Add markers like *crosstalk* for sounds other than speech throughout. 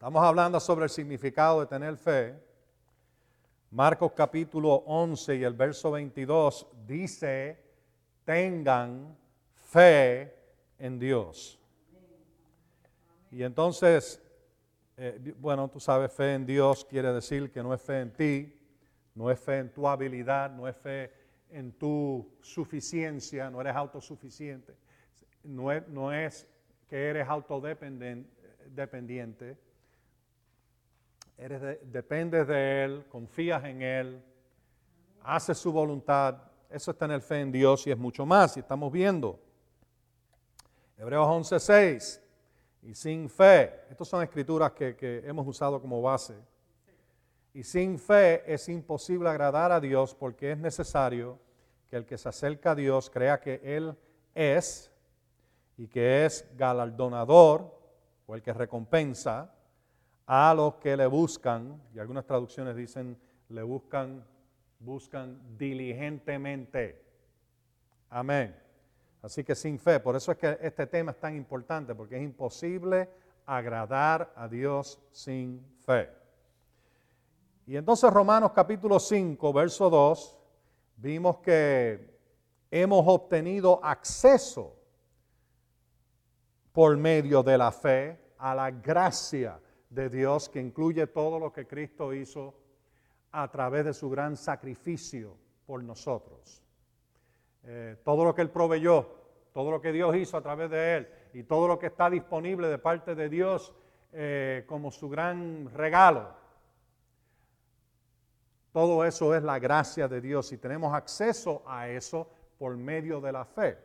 Estamos hablando sobre el significado de tener fe. Marcos capítulo 11 y el verso 22 dice, tengan fe en Dios. Y entonces, eh, bueno, tú sabes, fe en Dios quiere decir que no es fe en ti, no es fe en tu habilidad, no es fe en tu suficiencia, no eres autosuficiente, no es, no es que eres autodependiente, eres dependes de Él, confías en Él, haces su voluntad, eso es tener fe en Dios y es mucho más, y estamos viendo. Hebreos 11:6, y sin fe, estas son escrituras que, que hemos usado como base, y sin fe es imposible agradar a Dios porque es necesario que el que se acerca a Dios crea que Él es y que es galardonador o el que recompensa a los que le buscan, y algunas traducciones dicen le buscan, buscan diligentemente. Amén. Así que sin fe, por eso es que este tema es tan importante, porque es imposible agradar a Dios sin fe. Y entonces Romanos capítulo 5, verso 2, vimos que hemos obtenido acceso por medio de la fe a la gracia de Dios que incluye todo lo que Cristo hizo a través de su gran sacrificio por nosotros. Eh, todo lo que Él proveyó, todo lo que Dios hizo a través de Él y todo lo que está disponible de parte de Dios eh, como su gran regalo todo eso es la gracia de Dios y tenemos acceso a eso por medio de la fe.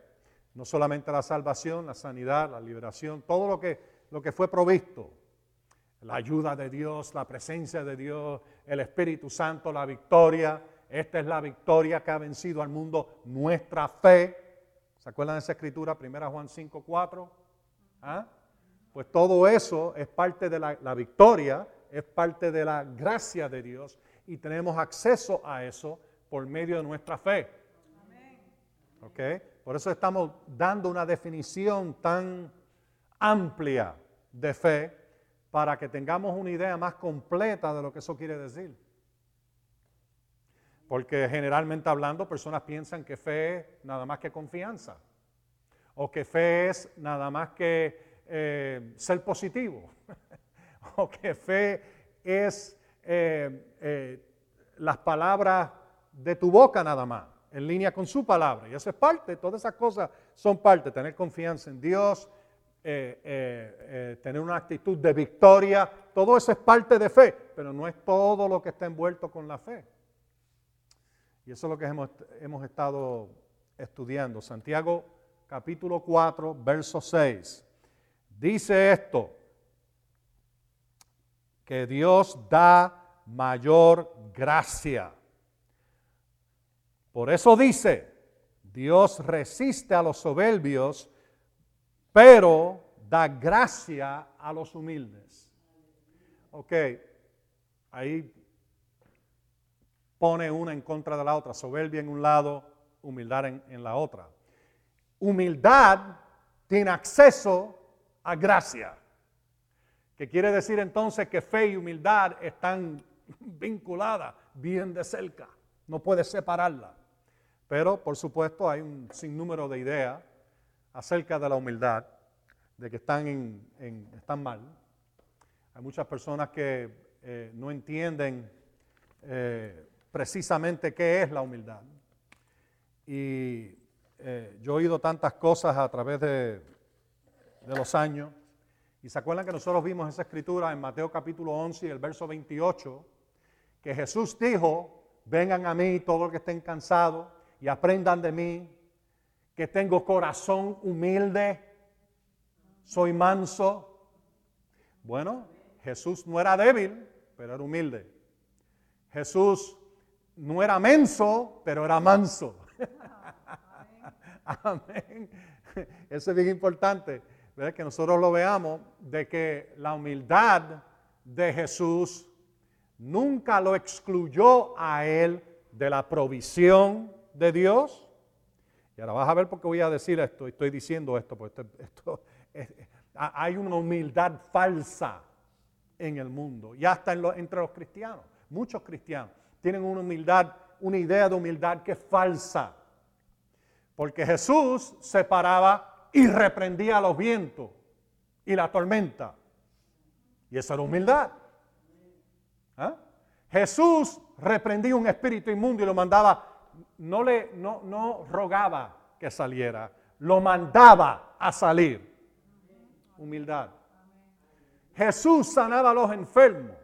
No solamente la salvación, la sanidad, la liberación, todo lo que, lo que fue provisto. La ayuda de Dios, la presencia de Dios, el Espíritu Santo, la victoria. Esta es la victoria que ha vencido al mundo, nuestra fe. ¿Se acuerdan de esa escritura? Primera Juan 5, 4. ¿Ah? Pues todo eso es parte de la, la victoria, es parte de la gracia de Dios y tenemos acceso a eso por medio de nuestra fe. ¿Ok? Por eso estamos dando una definición tan amplia de fe para que tengamos una idea más completa de lo que eso quiere decir. Porque generalmente hablando, personas piensan que fe es nada más que confianza. O que fe es nada más que eh, ser positivo. *laughs* o que fe es eh, eh, las palabras de tu boca nada más, en línea con su palabra. Y eso es parte, todas esas cosas son parte, tener confianza en Dios, eh, tener una actitud de victoria, todo eso es parte de fe, pero no es todo lo que está envuelto con la fe. Y eso es lo que hemos, hemos estado estudiando. Santiago capítulo 4, verso 6. Dice esto, que Dios da mayor gracia. Por eso dice, Dios resiste a los soberbios, pero da gracia a los humildes. Ok, ahí pone una en contra de la otra, soberbia en un lado, humildad en, la otra. Humildad tiene acceso a gracia. Que quiere decir entonces que fe y humildad están *laughs* vinculadas bien de cerca. No puedes separarla. Pero, por supuesto, hay un sinnúmero de ideas acerca de la humildad, de que están, en, están mal. Hay muchas personas que eh, no entienden eh, precisamente qué es la humildad. Y eh, yo he oído tantas cosas a través de, de los años y se acuerdan que nosotros vimos esa escritura en Mateo capítulo 11 y el verso 28, que Jesús dijo, vengan a mí todos los que estén cansados y aprendan de mí, que tengo corazón humilde, soy manso. Bueno, Jesús no era débil, pero era humilde. Jesús no era menso, pero era manso. *laughs* Amén. Eso es bien importante que nosotros lo veamos, de que la humildad de Jesús nunca lo excluyó a él de la provisión de Dios. Y ahora vas a ver por qué voy a decir esto, estoy diciendo esto, porque esto, *laughs* hay una humildad falsa en el mundo y hasta entre los cristianos. Muchos cristianos tienen una humildad, una idea de humildad que es falsa. Porque Jesús se paraba y reprendía los vientos y la tormenta. Y esa era humildad. ¿Ah? Jesús reprendía un espíritu inmundo y lo mandaba, no le no, no rogaba que saliera, lo mandaba a salir. Humildad. Jesús sanaba a los enfermos,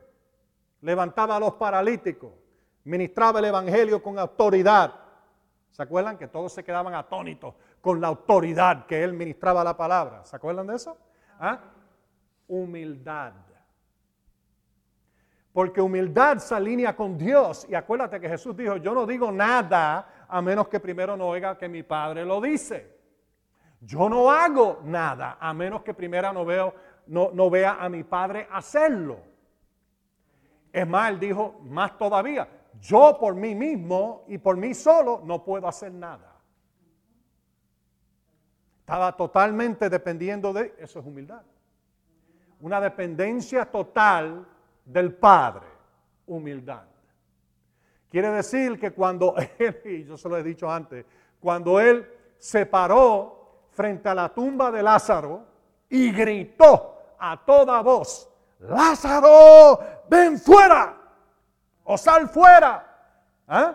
levantaba a los paralíticos, ministraba el evangelio con autoridad. ¿Se acuerdan que todos se quedaban atónitos con la autoridad que él ministraba la palabra? ¿Se acuerdan de eso? ¿Ah? Humildad. Porque humildad se alinea con Dios. Y acuérdate que Jesús dijo, yo no digo nada a menos que primero no oiga que mi Padre lo dice. Yo no hago nada a menos que primero no, veo, no, vea a mi Padre hacerlo. Es más, él dijo, más todavía, yo por mí mismo y por mí solo no puedo hacer nada. Estaba totalmente dependiendo de, eso es humildad. Una dependencia total del Padre, humildad. Quiere decir que cuando *laughs* él, y yo se lo he dicho antes, cuando él se paró frente a la tumba de Lázaro y gritó a toda voz, Lázaro, ven fuera o sal fuera. ¿Ah?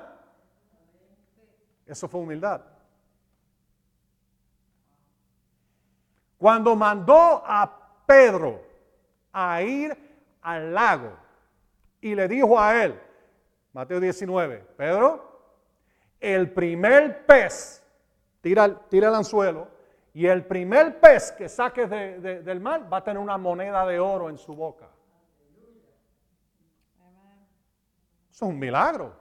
Eso fue humildad. Cuando mandó a Pedro a ir al lago y le dijo a él, Mateo 19, Pedro, el primer pez, tira, tira el anzuelo, y el primer pez que saques del mar va a tener una moneda de oro en su boca. Eso es un milagro.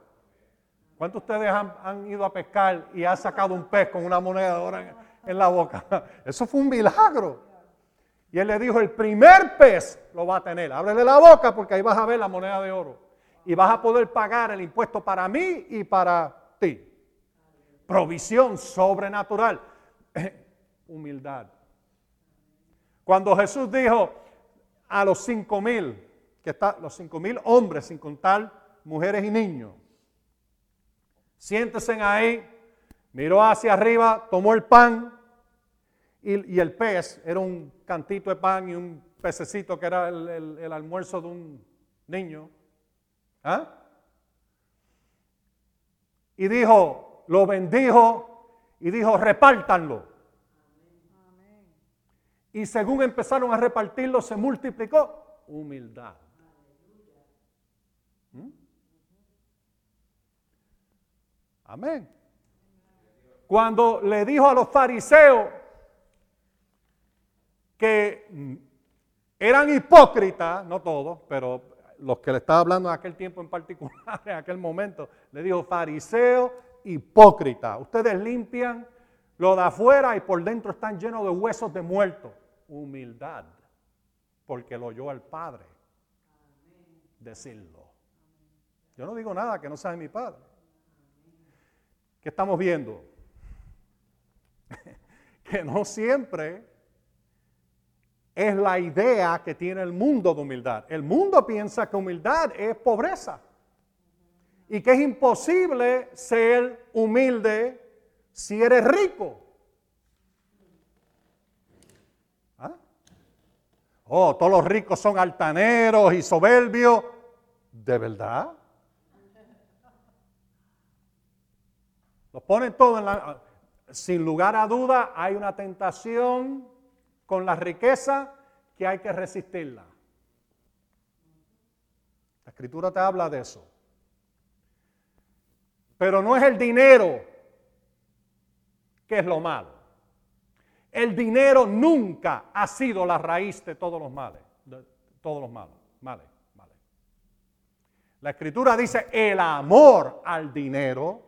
¿Cuántos de ustedes han, ido a pescar y han sacado un pez con una moneda de oro en la boca? *laughs* Eso fue un milagro. Y él le dijo, el primer pez lo va a tener. Ábrele la boca porque ahí vas a ver la moneda de oro. Y vas a poder pagar el impuesto para mí y para ti. Provisión sobrenatural. *clears throat* Humildad. Cuando Jesús dijo a los cinco mil, que está, los cinco mil hombres, sin contar mujeres y niños, siéntese ahí, miró hacia arriba, tomó el pan y, el pez era un cantito de pan y un pececito que era el, almuerzo de un niño. ¿Ah? Y dijo, lo bendijo y dijo, repártanlo. Y según empezaron a repartirlo, se multiplicó humildad. ¿Mm? Amén. Cuando le dijo a los fariseos, que mm, eran hipócritas, no todos, pero los que le estaba hablando en aquel tiempo en particular, *laughs* en aquel momento, le dijo, fariseo, hipócrita, ustedes limpian lo de afuera y por dentro están llenos de huesos de muertos. Humildad, porque lo oyó al Padre decirlo. Yo no digo nada que no sea mi Padre. ¿Qué estamos viendo? *laughs* que no siempre es la idea que tiene el mundo de humildad. El mundo piensa que humildad es pobreza y que es imposible ser humilde si eres rico. ¿Ah? Oh, todos los ricos son altaneros y soberbios. ¿De verdad? Los ponen todo en la... Sin lugar a duda hay una tentación con la riqueza que hay que resistirla. La escritura te habla de eso. Pero no es el dinero que es lo malo. El dinero nunca ha sido la raíz de todos los males, de todos los malos, males, males. La escritura dice, el amor al dinero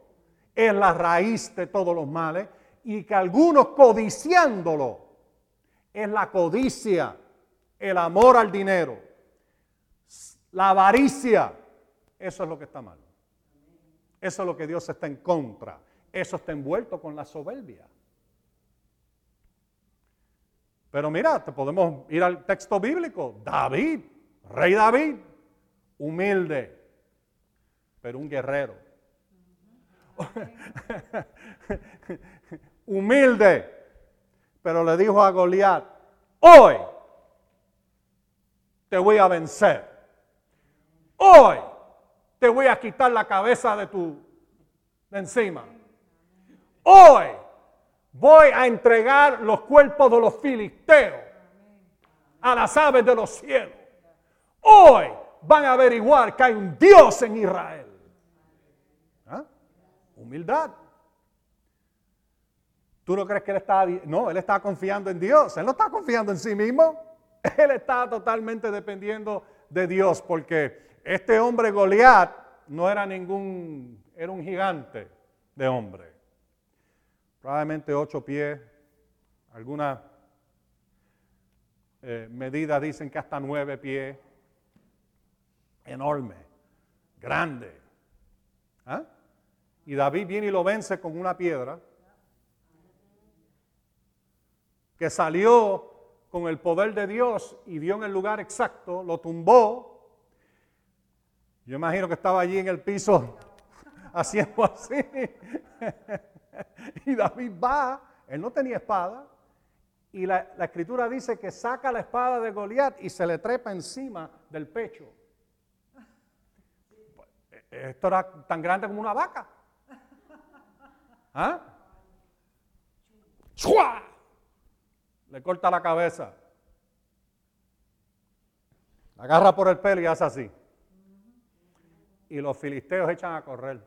es la raíz de todos los males y que algunos codiciándolo es la codicia, el amor al dinero, la avaricia. Eso es lo que está mal. Eso es lo que Dios está en contra. Eso está envuelto con la soberbia. Pero mira, te podemos ir al texto bíblico. David Rey David, humilde, pero un guerrero. *laughs* humilde, pero le dijo a Goliat, hoy te voy a vencer. Hoy te voy a quitar la cabeza de tu de encima. Hoy voy a entregar los cuerpos de los filisteos a las aves de los cielos. Hoy van a averiguar que hay un Dios en Israel. ¿Ah? Humildad. ¿Tú no crees que él estaba... No, él estaba confiando en Dios. Él no está confiando en sí mismo. *laughs* Él estaba totalmente dependiendo de Dios porque este hombre Goliat no era ningún... Era un gigante de hombre. Probablemente ocho pies. Algunas eh, medidas dicen que hasta nueve pies. Enorme. Grande. ¿Ah? Y David viene y lo vence con una piedra que salió con el poder de Dios y dio en el lugar exacto, lo tumbó. Yo imagino que estaba allí en el piso *laughs* haciendo así. *laughs* y David va, él no tenía espada, y la, la, escritura dice que saca la espada de Goliat y se le trepa encima del pecho. Esto era tan grande como una vaca. ¿Ah? Le corta la cabeza, la agarra por el pelo y hace así. Y los filisteos echan a correr.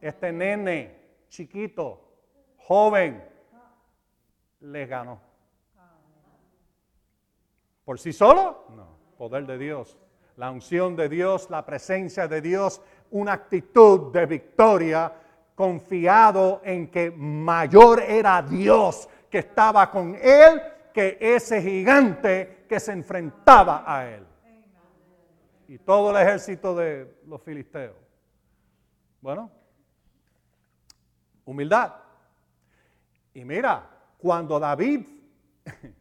Este nene chiquito, joven, les ganó. ¿Por sí solo? No. Poder de Dios, la unción de Dios, la presencia de Dios, una actitud de victoria confiado en que mayor era Dios que estaba con él que ese gigante que se enfrentaba a él. Y todo el ejército de los filisteos. Bueno, humildad. Y mira, cuando David, *laughs*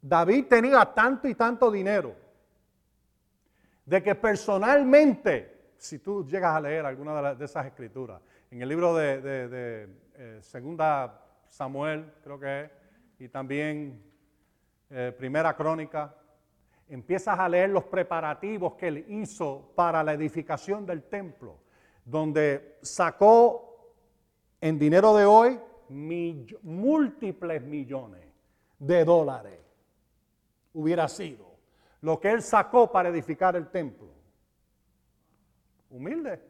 David tenía tanto y tanto dinero, de que personalmente si tú llegas a leer alguna de, esas escrituras, en el libro de, eh, Segunda Samuel, creo que es, y también eh, Primera Crónica, empiezas a leer los preparativos que él hizo para la edificación del templo, donde sacó en dinero de hoy múltiples millones de dólares. Hubiera sido lo que él sacó para edificar el templo humilde.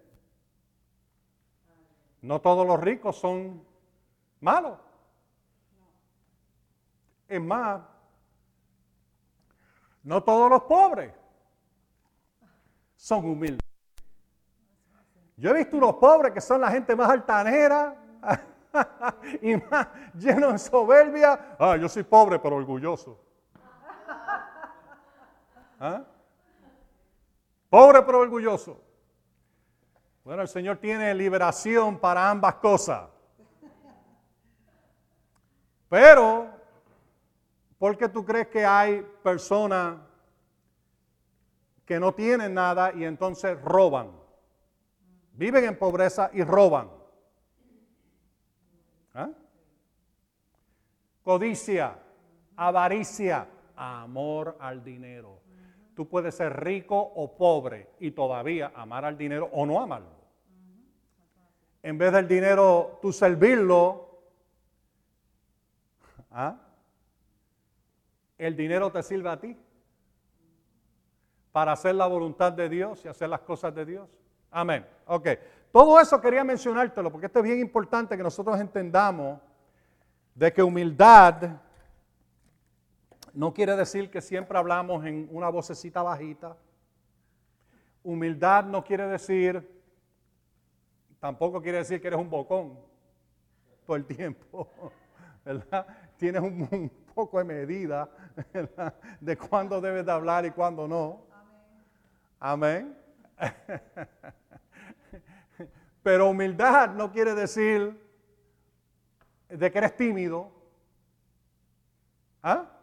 No todos los ricos son malos. Es más, no todos los pobres son humildes. Yo he visto unos pobres que son la gente más altanera *laughs* y más lleno de soberbia. Ah, yo soy pobre pero orgulloso. ¿Ah? Pobre pero orgulloso. Bueno, el Señor tiene liberación para ambas cosas. Pero, ¿por qué tú crees que hay personas que no tienen nada y entonces roban? Viven en pobreza y roban. ¿Ah? Codicia, avaricia, amor al dinero. Tú puedes ser rico o pobre y todavía amar al dinero o no amarlo. En vez del dinero, tú servirlo. *laughs* ¿ah? El dinero te sirve a ti para hacer la voluntad de Dios y hacer las cosas de Dios. Amén. Ok. Todo eso quería mencionártelo porque esto es bien importante que nosotros entendamos de que humildad no quiere decir que siempre hablamos en una vocecita bajita. Humildad no quiere decir, tampoco quiere decir que eres un bocón todo el tiempo, *laughs* ¿verdad? Tienes un, poco de medida *laughs* de cuándo debes de hablar y cuándo no. Amén. *laughs* Pero humildad no quiere decir de que eres tímido. ¿Ah?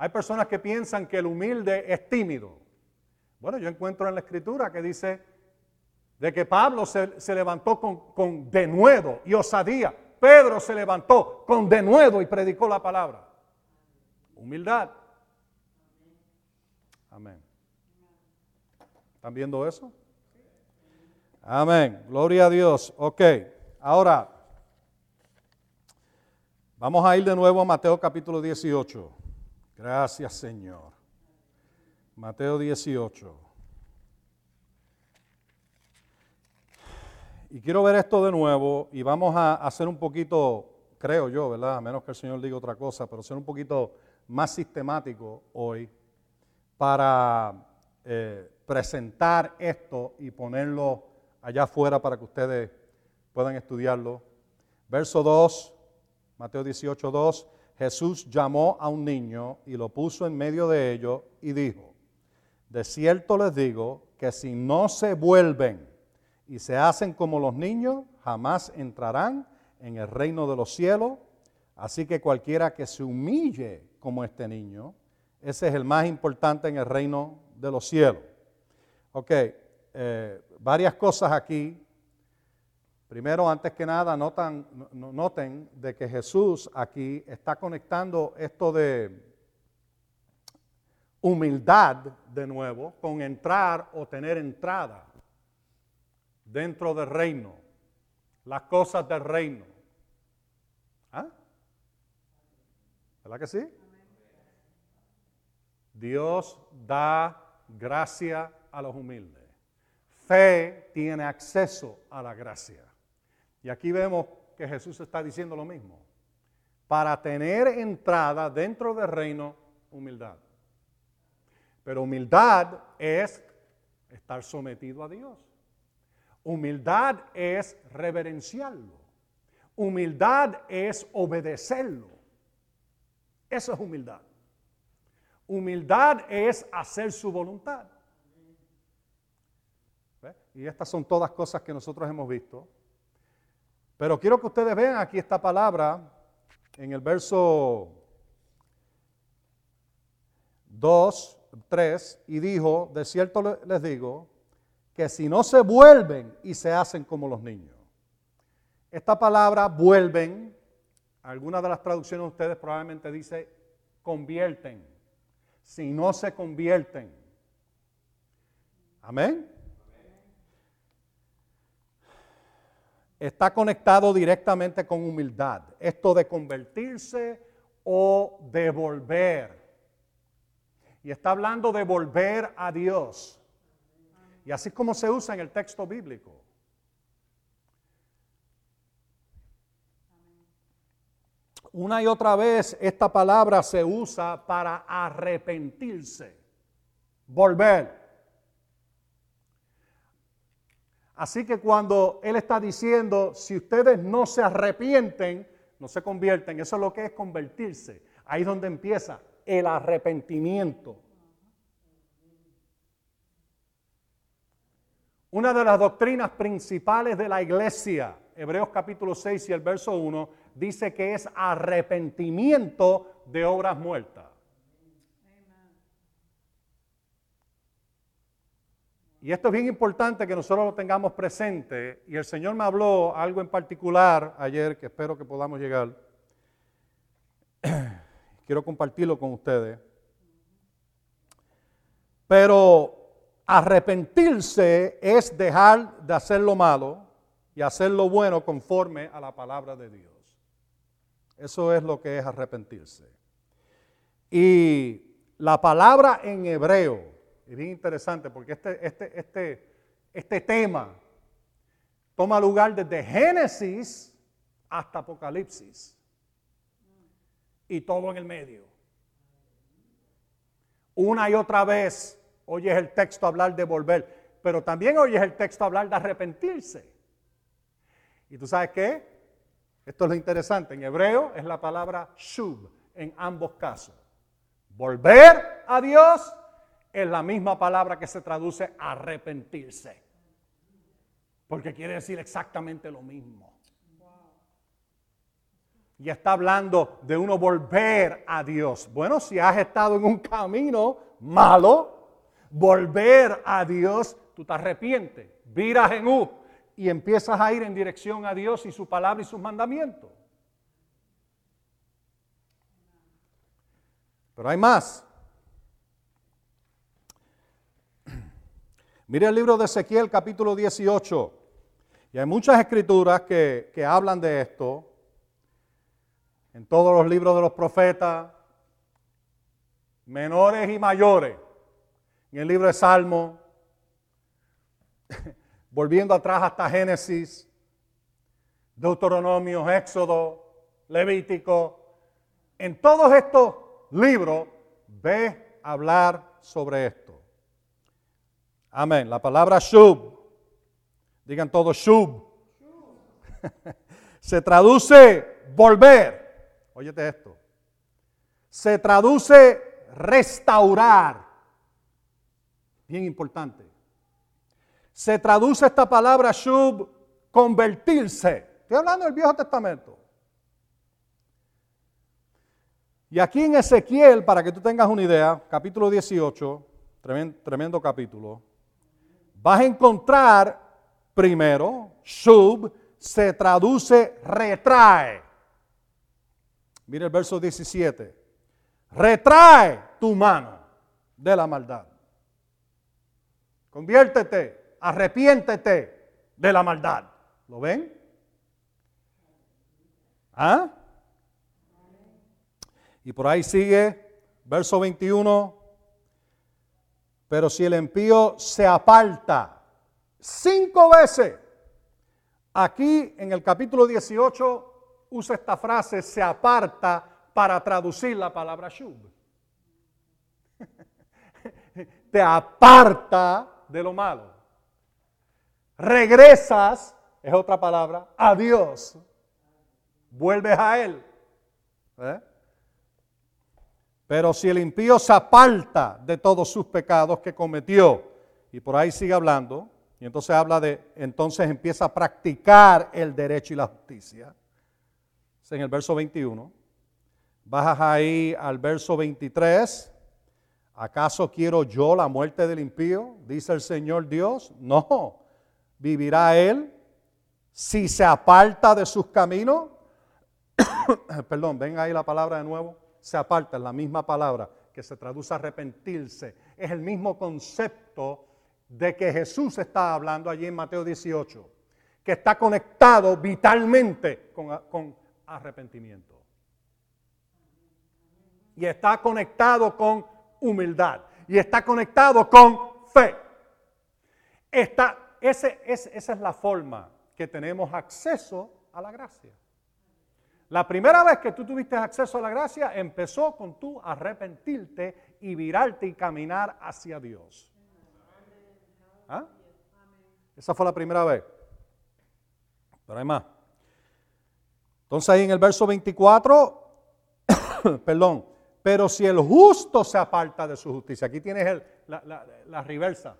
Hay personas que piensan que el humilde es tímido. Bueno, yo encuentro en la escritura que dice de que Pablo se, levantó con, con denuedo y osadía. Pedro se levantó con denuedo y predicó la palabra. Humildad. Amén. ¿Están viendo eso? Amén. Gloria a Dios. Ok. Ahora, vamos a ir de nuevo a Mateo capítulo 18. Gracias Señor. Mateo 18. Y quiero ver esto de nuevo y vamos a hacer un poquito, creo yo, ¿verdad? A menos que el Señor diga otra cosa, pero ser un poquito más sistemático hoy para eh, presentar esto y ponerlo allá afuera para que ustedes puedan estudiarlo. Verso 2, Mateo 18, 2. Jesús llamó a un niño y lo puso en medio de ellos y dijo, de cierto les digo que si no se vuelven y se hacen como los niños, jamás entrarán en el reino de los cielos. Así que cualquiera que se humille como este niño, ese es el más importante en el reino de los cielos. Ok, eh, varias cosas aquí Primero, antes que nada, noten de que Jesús aquí está conectando esto de humildad de nuevo con entrar o tener entrada dentro del reino, las cosas del reino. ¿Ah? ¿Verdad que sí? Dios da gracia a los humildes. Fe tiene acceso a la gracia. Y aquí vemos que Jesús está diciendo lo mismo. Para tener entrada dentro del reino, humildad. Pero humildad es estar sometido a Dios. Humildad es reverenciarlo. Humildad es obedecerlo. Eso es humildad. Humildad es hacer su voluntad. Y estas son todas cosas que nosotros hemos visto pero quiero que ustedes vean aquí esta palabra en el verso 2, 3, y dijo, de cierto les digo, que si no se vuelven y se hacen como los niños. Esta palabra vuelven, algunas de las traducciones de ustedes probablemente dice convierten. Si no se convierten. Amén. Está conectado directamente con humildad. Esto de convertirse o devolver. Y está hablando de volver a Dios. Y así como se usa en el texto bíblico. Una y otra vez esta palabra se usa para arrepentirse, volver. Así que cuando Él está diciendo, si ustedes no se arrepienten, no se convierten, eso es lo que es convertirse. Ahí es donde empieza el arrepentimiento. Una de las doctrinas principales de la iglesia, Hebreos capítulo 6 y el verso 1, dice que es arrepentimiento de obras muertas. Y esto es bien importante que nosotros lo tengamos presente. Y el Señor me habló algo en particular ayer que espero que podamos llegar. *clears throat* Quiero compartirlo con ustedes. Pero arrepentirse es dejar de hacer lo malo y hacer lo bueno conforme a la palabra de Dios. Eso es lo que es arrepentirse. Y la palabra en hebreo es bien interesante porque este, este, este, este tema toma lugar desde Génesis hasta Apocalipsis. Y todo en el medio. Una y otra vez oyes el texto hablar de volver, pero también oyes el texto hablar de arrepentirse. ¿Y tú sabes qué? Esto es lo interesante. En hebreo es la palabra shub en ambos casos. Volver a Dios es la misma palabra que se traduce arrepentirse. Porque quiere decir exactamente lo mismo. Y está hablando de uno volver a Dios. Bueno, si has estado en un camino malo, volver a Dios, tú te arrepientes, viras en U y empiezas a ir en dirección a Dios y su palabra y sus mandamientos. Pero hay más. Mire el libro de Ezequiel capítulo 18. Y hay muchas escrituras que, que hablan de esto. En todos los libros de los profetas, menores y mayores. En el libro de Salmo, *laughs* volviendo atrás hasta Génesis, Deuteronomio, Éxodo, Levítico. En todos estos libros ve hablar sobre esto. Amén. La palabra shub, digan todos shub, *laughs* se traduce volver. Óyete esto. Se traduce restaurar. Bien importante. Se traduce esta palabra shub convertirse. Estoy hablando del Viejo Testamento. Y aquí en Ezequiel, para que tú tengas una idea, capítulo 18, tremendo, tremendo capítulo, vas a encontrar primero, shub se traduce retrae. Mira el verso 17. Retrae tu mano de la maldad. Conviértete, arrepiéntete de la maldad. ¿Lo ven? ¿Ah? Y por ahí sigue, verso 21. Pero si el impío se aparta cinco veces, aquí en el capítulo 18 usa esta frase, se aparta, para traducir la palabra shub. *laughs* Te aparta de lo malo. Regresas, es otra palabra, a Dios. Vuelves a Él. ¿Eh? Pero si el impío se aparta de todos sus pecados que cometió, y por ahí sigue hablando, y entonces habla de, entonces empieza a practicar el derecho y la justicia en el verso 21. Bajas ahí al verso 23. ¿Acaso quiero yo la muerte del impío? Dice el Señor Dios. No. ¿Vivirá él si se aparta de sus caminos? *coughs* Perdón, ven ahí la palabra de nuevo. Se aparta, es la misma palabra que se traduce arrepentirse. Es el mismo concepto de que Jesús está hablando allí en Mateo 18, que está conectado vitalmente con, con arrepentimiento. Y está conectado con humildad. Y está conectado con fe. Esa es la forma que tenemos acceso a la gracia. La primera vez que tú tuviste acceso a la gracia empezó con tú arrepentirte y virarte y caminar hacia Dios. ¿Ah? Esa fue la primera vez. Pero hay más. Entonces ahí en el verso 24, *coughs* perdón, pero si el justo se aparta de su justicia, aquí tienes la, la, la reversa.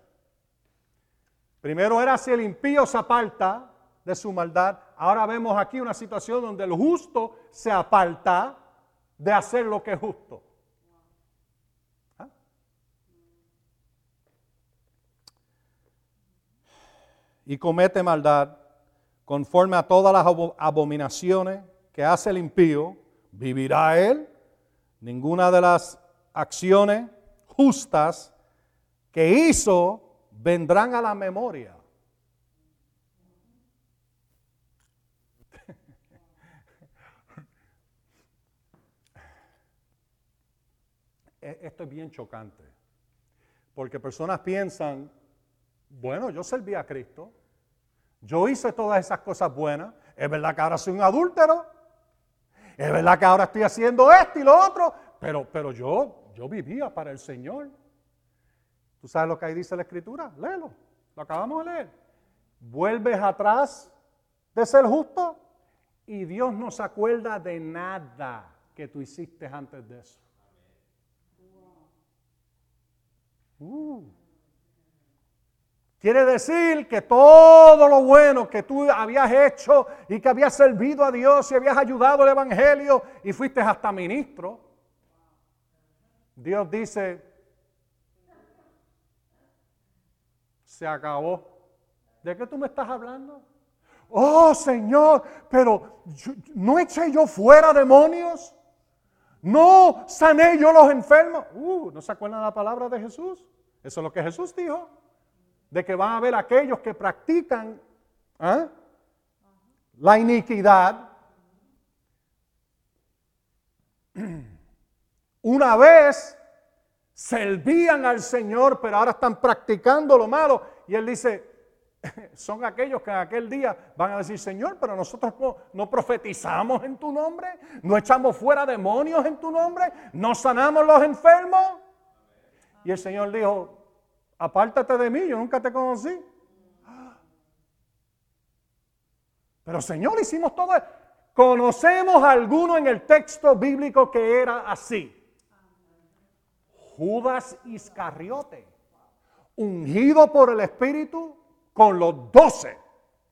Primero era si el impío se aparta de su maldad, ahora vemos aquí una situación donde el justo se aparta de hacer lo que es justo. ¿Ah? Y comete maldad conforme a todas las abominaciones que hace el impío, vivirá él. Ninguna de las acciones justas que hizo vendrán a la memoria. Esto es bien chocante, porque personas piensan, bueno, yo serví a Cristo, yo hice todas esas cosas buenas. Es verdad que ahora soy un adúltero. Es verdad que ahora estoy haciendo esto y lo otro. Pero, pero yo, yo vivía para el Señor. ¿Tú sabes lo que ahí dice la Escritura? Léelo. Lo acabamos de leer. Vuelves atrás de ser justo y Dios no se acuerda de nada que tú hiciste antes de eso. Uh. Quiere decir que todo lo bueno que tú habías hecho y que habías servido a Dios y habías ayudado al Evangelio y fuiste hasta ministro, Dios dice, se acabó. ¿De qué tú me estás hablando? Oh Señor, pero ¿no eché yo fuera demonios? ¿No sané yo los enfermos? Uh, ¿no se acuerdan la palabra de Jesús? Eso es lo que Jesús dijo de que van a haber aquellos que practican ¿ah? la iniquidad. *clears throat* Una vez servían al Señor, pero ahora están practicando lo malo. Y Él dice, *laughs* son aquellos que en aquel día van a decir, Señor, pero nosotros no, profetizamos en tu nombre, no echamos fuera demonios en tu nombre, no sanamos los enfermos. Y el Señor dijo, apártate de mí, yo nunca te conocí. *gasps* Pero Señor, hicimos todo. Conocemos a alguno en el texto bíblico que era así. Judas Iscariote, ungido por el Espíritu con los doce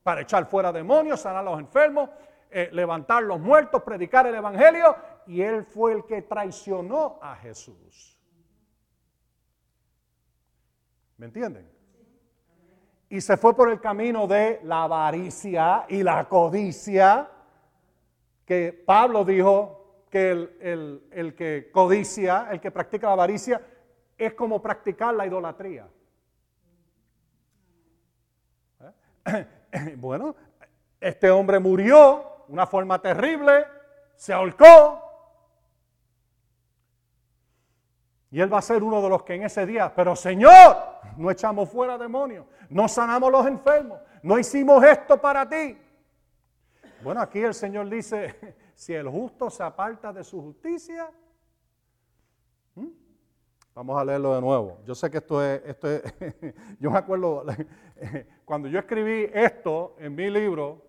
para echar fuera demonios, sanar a los enfermos, eh, levantar los muertos, predicar el Evangelio, y él fue el que traicionó a Jesús. ¿Me entienden? Y se fue por el camino de la avaricia y la codicia, que Pablo dijo que el, que codicia, el que practica la avaricia, es como practicar la idolatría. ¿Eh? *coughs* Bueno, este hombre murió de una forma terrible, se ahorcó, y él va a ser uno de los que en ese día, pero Señor, no echamos fuera demonios, no sanamos los enfermos, no hicimos esto para ti. Bueno, aquí el Señor dice, *laughs* si el justo se aparta de su justicia, vamos a leerlo de nuevo. Yo sé que esto es, esto es *laughs* yo me acuerdo, *laughs* cuando yo escribí esto en mi libro,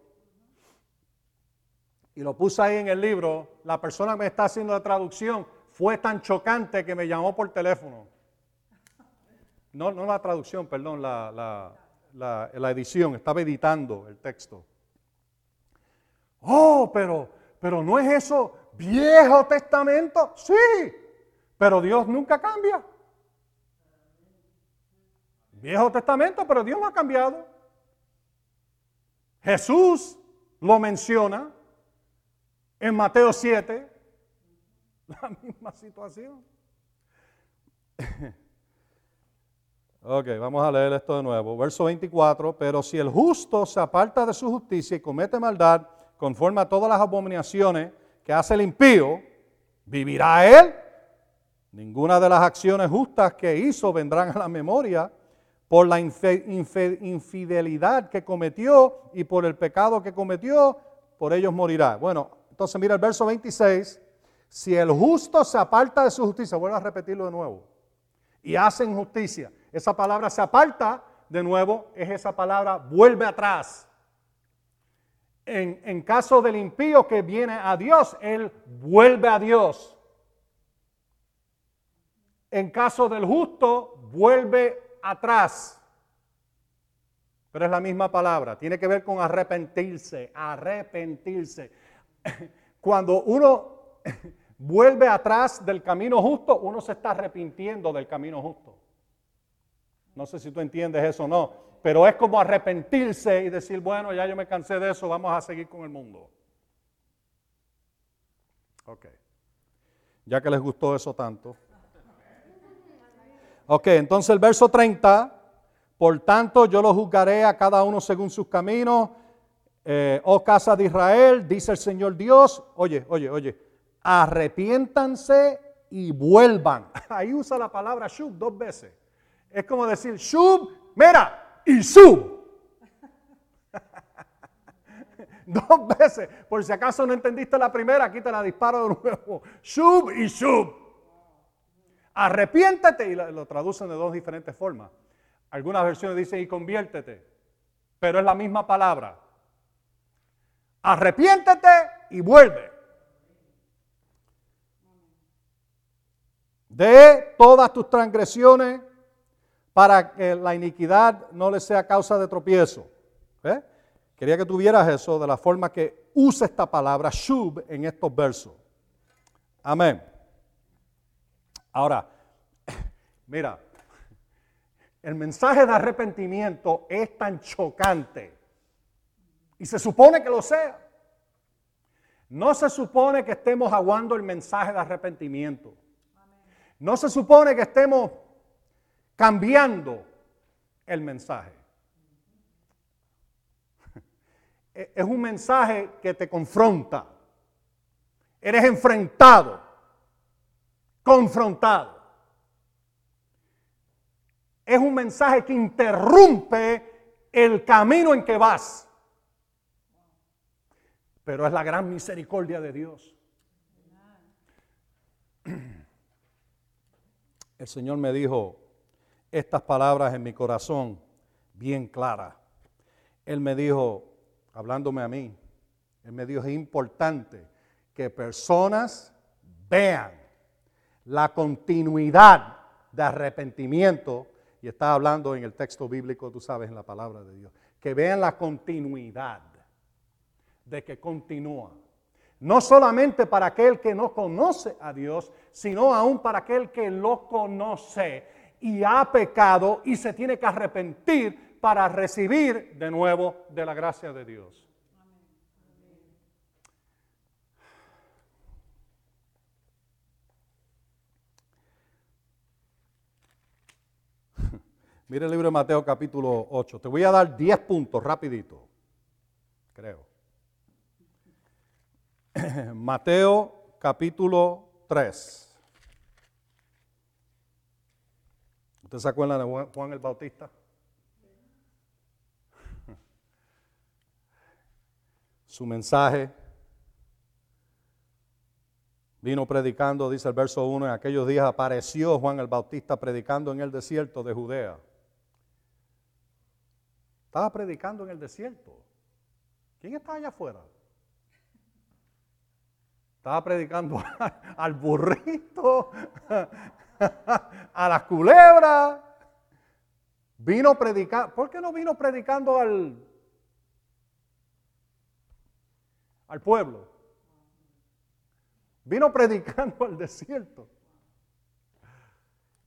y lo puse ahí en el libro, la persona que me está haciendo la traducción fue tan chocante que me llamó por teléfono. No, no la traducción, perdón, la, la, edición, estaba editando el texto. Oh, pero, pero no es eso viejo testamento. Sí, pero Dios nunca cambia. Viejo testamento, pero Dios no ha cambiado. Jesús lo menciona en Mateo 7, la misma situación. *laughs* Ok, vamos a leer esto de nuevo. Verso 24, pero si el justo se aparta de su justicia y comete maldad conforme a todas las abominaciones que hace el impío, ¿vivirá él? Ninguna de las acciones justas que hizo vendrán a la memoria por la infidelidad que cometió y por el pecado que cometió, por ellos morirá. Bueno, entonces mira el verso 26, si el justo se aparta de su justicia, vuelvo a repetirlo de nuevo, y hace injusticia, esa palabra se aparta, de nuevo, es esa palabra vuelve atrás. En, en, caso del impío que viene a Dios, él vuelve a Dios. En caso del justo, vuelve atrás. Pero es la misma palabra, tiene que ver con arrepentirse, arrepentirse. *laughs* Cuando uno *laughs* vuelve atrás del camino justo, uno se está arrepintiendo del camino justo. No sé si tú entiendes eso o no, pero es como arrepentirse y decir, bueno, ya yo me cansé de eso, vamos a seguir con el mundo. Ok. Ya que les gustó eso tanto. Ok, entonces el verso 30, por tanto yo lo juzgaré a cada uno según sus caminos. Eh, oh casa de Israel, dice el Señor Dios, oye, oye, oye, arrepiéntanse y vuelvan. *laughs* Ahí usa la palabra shub dos veces. Es como decir, shub, mira, y sub. *laughs* Dos veces. Por si acaso no entendiste la primera, aquí te la disparo de nuevo. Shub y shub. Arrepiéntete. Y lo traducen de dos diferentes formas. Algunas versiones dicen y conviértete. Pero es la misma palabra. Arrepiéntete y vuelve. De todas tus transgresiones para que la iniquidad no le sea causa de tropiezo. ¿Eh? Quería que tuvieras eso de la forma que usa esta palabra shub en estos versos. Amén. Ahora, *laughs* mira, el mensaje de arrepentimiento es tan chocante y se supone que lo sea. No se supone que estemos aguando el mensaje de arrepentimiento. No se supone que estemos cambiando el mensaje. *laughs* Es un mensaje que te confronta. Eres enfrentado, confrontado. Es un mensaje que interrumpe el camino en que vas pero es la gran misericordia de Dios. *clears throat* El Señor me dijo estas palabras en mi corazón bien claras. Él me dijo, hablándome a mí, Él me dijo, es importante que personas vean la continuidad de arrepentimiento, y está hablando en el texto bíblico, tú sabes, en la palabra de Dios, que vean la continuidad de que continúa. No solamente para aquel que no conoce a Dios, sino aún para aquel que lo conoce y ha pecado y se tiene que arrepentir para recibir de nuevo de la gracia de Dios. Mire el libro de Mateo capítulo 8. Te voy a dar 10 puntos rapidito, creo. *clears throat* Mateo capítulo 3. ¿Usted se acuerda de Juan el Bautista? *laughs* Su mensaje vino predicando, dice el verso 1, en aquellos días apareció Juan el Bautista predicando en el desierto de Judea. Estaba predicando en el desierto. ¿Quién está allá afuera? Estaba predicando *laughs* al burrito, *laughs* a las culebras. Vino predicando. ¿Por qué no vino predicando al, al pueblo? Vino predicando al desierto.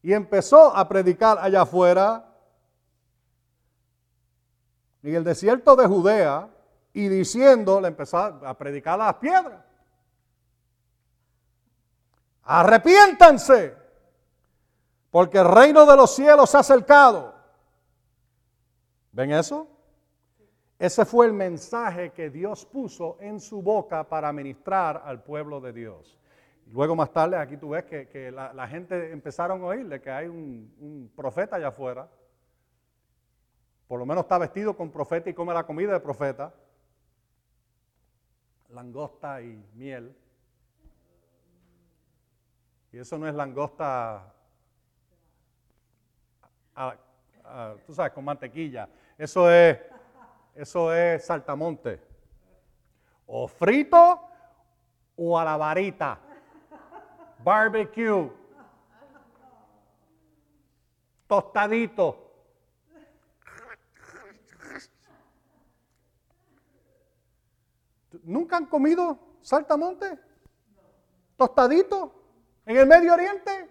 Y empezó a predicar allá afuera, en el desierto de Judea, y diciendo, le empezó a predicar las piedras. Arrepiéntanse, porque el reino de los cielos se ha acercado. ¿Ven eso? Ese fue el mensaje que Dios puso en su boca para ministrar al pueblo de Dios. Luego más tarde, aquí tú ves que, la, gente empezaron a oírle que hay un, un profeta allá afuera. Por lo menos está vestido con profeta y come la comida de profeta. Langosta y miel. Y eso no es langosta, tú sabes, con mantequilla. Eso es, eso es saltamonte. O frito o a la varita. Barbecue. Tostadito. ¿Nunca han comido saltamonte? ¿Tostadito? En el Medio Oriente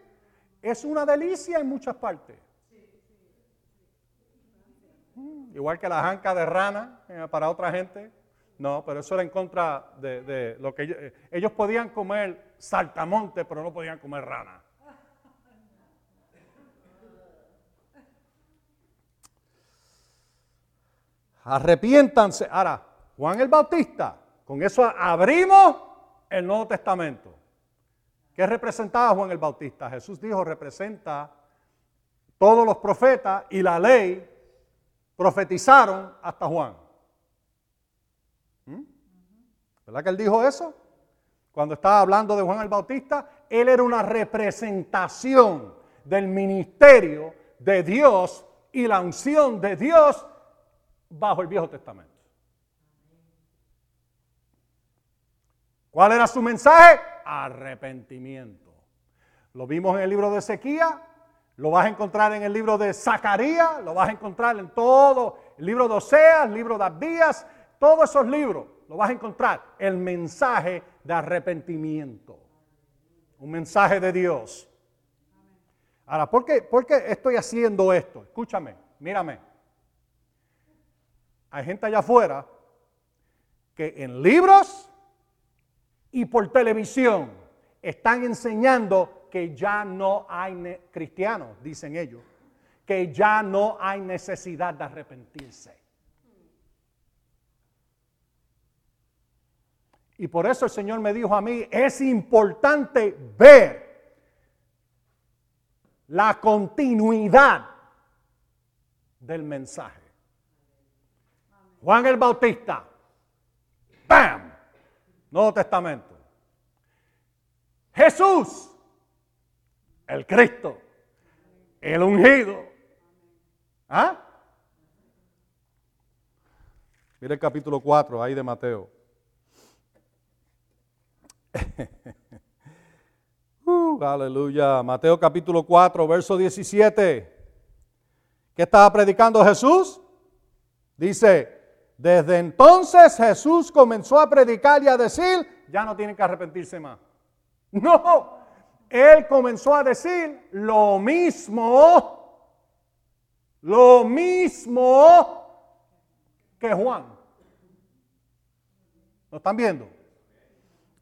es una delicia en muchas partes. Mm, igual que la janca de rana eh, para otra gente. No, pero eso era en contra de, lo que ellos, eh, ellos podían comer saltamonte, pero no podían comer rana. Arrepiéntanse. Ahora, Juan el Bautista, con eso abrimos el Nuevo Testamento. ¿Qué representaba Juan el Bautista? Jesús dijo, representa todos los profetas y la ley profetizaron hasta Juan. ¿Mm? ¿Verdad que él dijo eso? Cuando estaba hablando de Juan el Bautista, él era una representación del ministerio de Dios y la unción de Dios bajo el Viejo Testamento. ¿Cuál era su mensaje? arrepentimiento. Lo vimos en el libro de Ezequiel, lo vas a encontrar en el libro de Zacarías, lo vas a encontrar en todo el libro de Oseas, el libro de Abdías, todos esos libros, lo vas a encontrar. El mensaje de arrepentimiento. Un mensaje de Dios. Ahora, ¿por qué, ¿por qué estoy haciendo esto? Escúchame, mírame. Hay gente allá afuera que en libros y por televisión están enseñando que ya no hay cristianos, dicen ellos, que ya no hay necesidad de arrepentirse. Y por eso el Señor me dijo a mí, es importante ver la continuidad del mensaje. Juan el Bautista, ¡bam! Nuevo Testamento. Jesús, el Cristo, el ungido. ¿Ah? Mira el capítulo 4 ahí de Mateo. *laughs* Uh, aleluya. Mateo capítulo 4, verso 17. ¿Qué estaba predicando Jesús? Dice, desde entonces Jesús comenzó a predicar y a decir, ya no tienen que arrepentirse más. No, él comenzó a decir lo mismo, lo mismo que Juan. ¿Lo están viendo?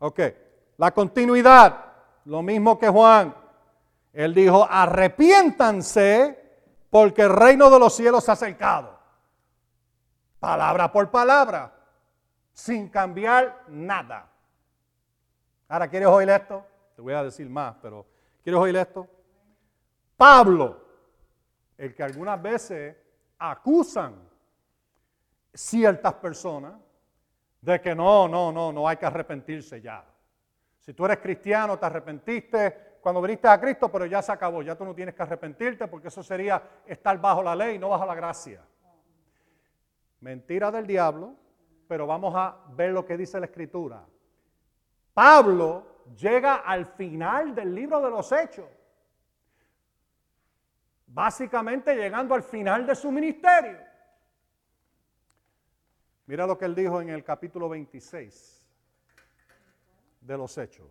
Ok, la continuidad, lo mismo que Juan. Él dijo, arrepiéntanse porque el reino de los cielos se ha acercado. Palabra por palabra, sin cambiar nada. Ahora, ¿quieres oír esto? Te voy a decir más, pero ¿quieres oír esto? Pablo, el que algunas veces acusan ciertas personas de que no, no, no, no hay que arrepentirse ya. Si tú eres cristiano, te arrepentiste cuando viniste a Cristo, pero ya se acabó, ya tú no tienes que arrepentirte porque eso sería estar bajo la ley, no bajo la gracia. Mentira del diablo, pero vamos a ver lo que dice la Escritura. Pablo llega al final del libro de los Hechos, básicamente llegando al final de su ministerio. Mira lo que él dijo en el capítulo 26 de los Hechos.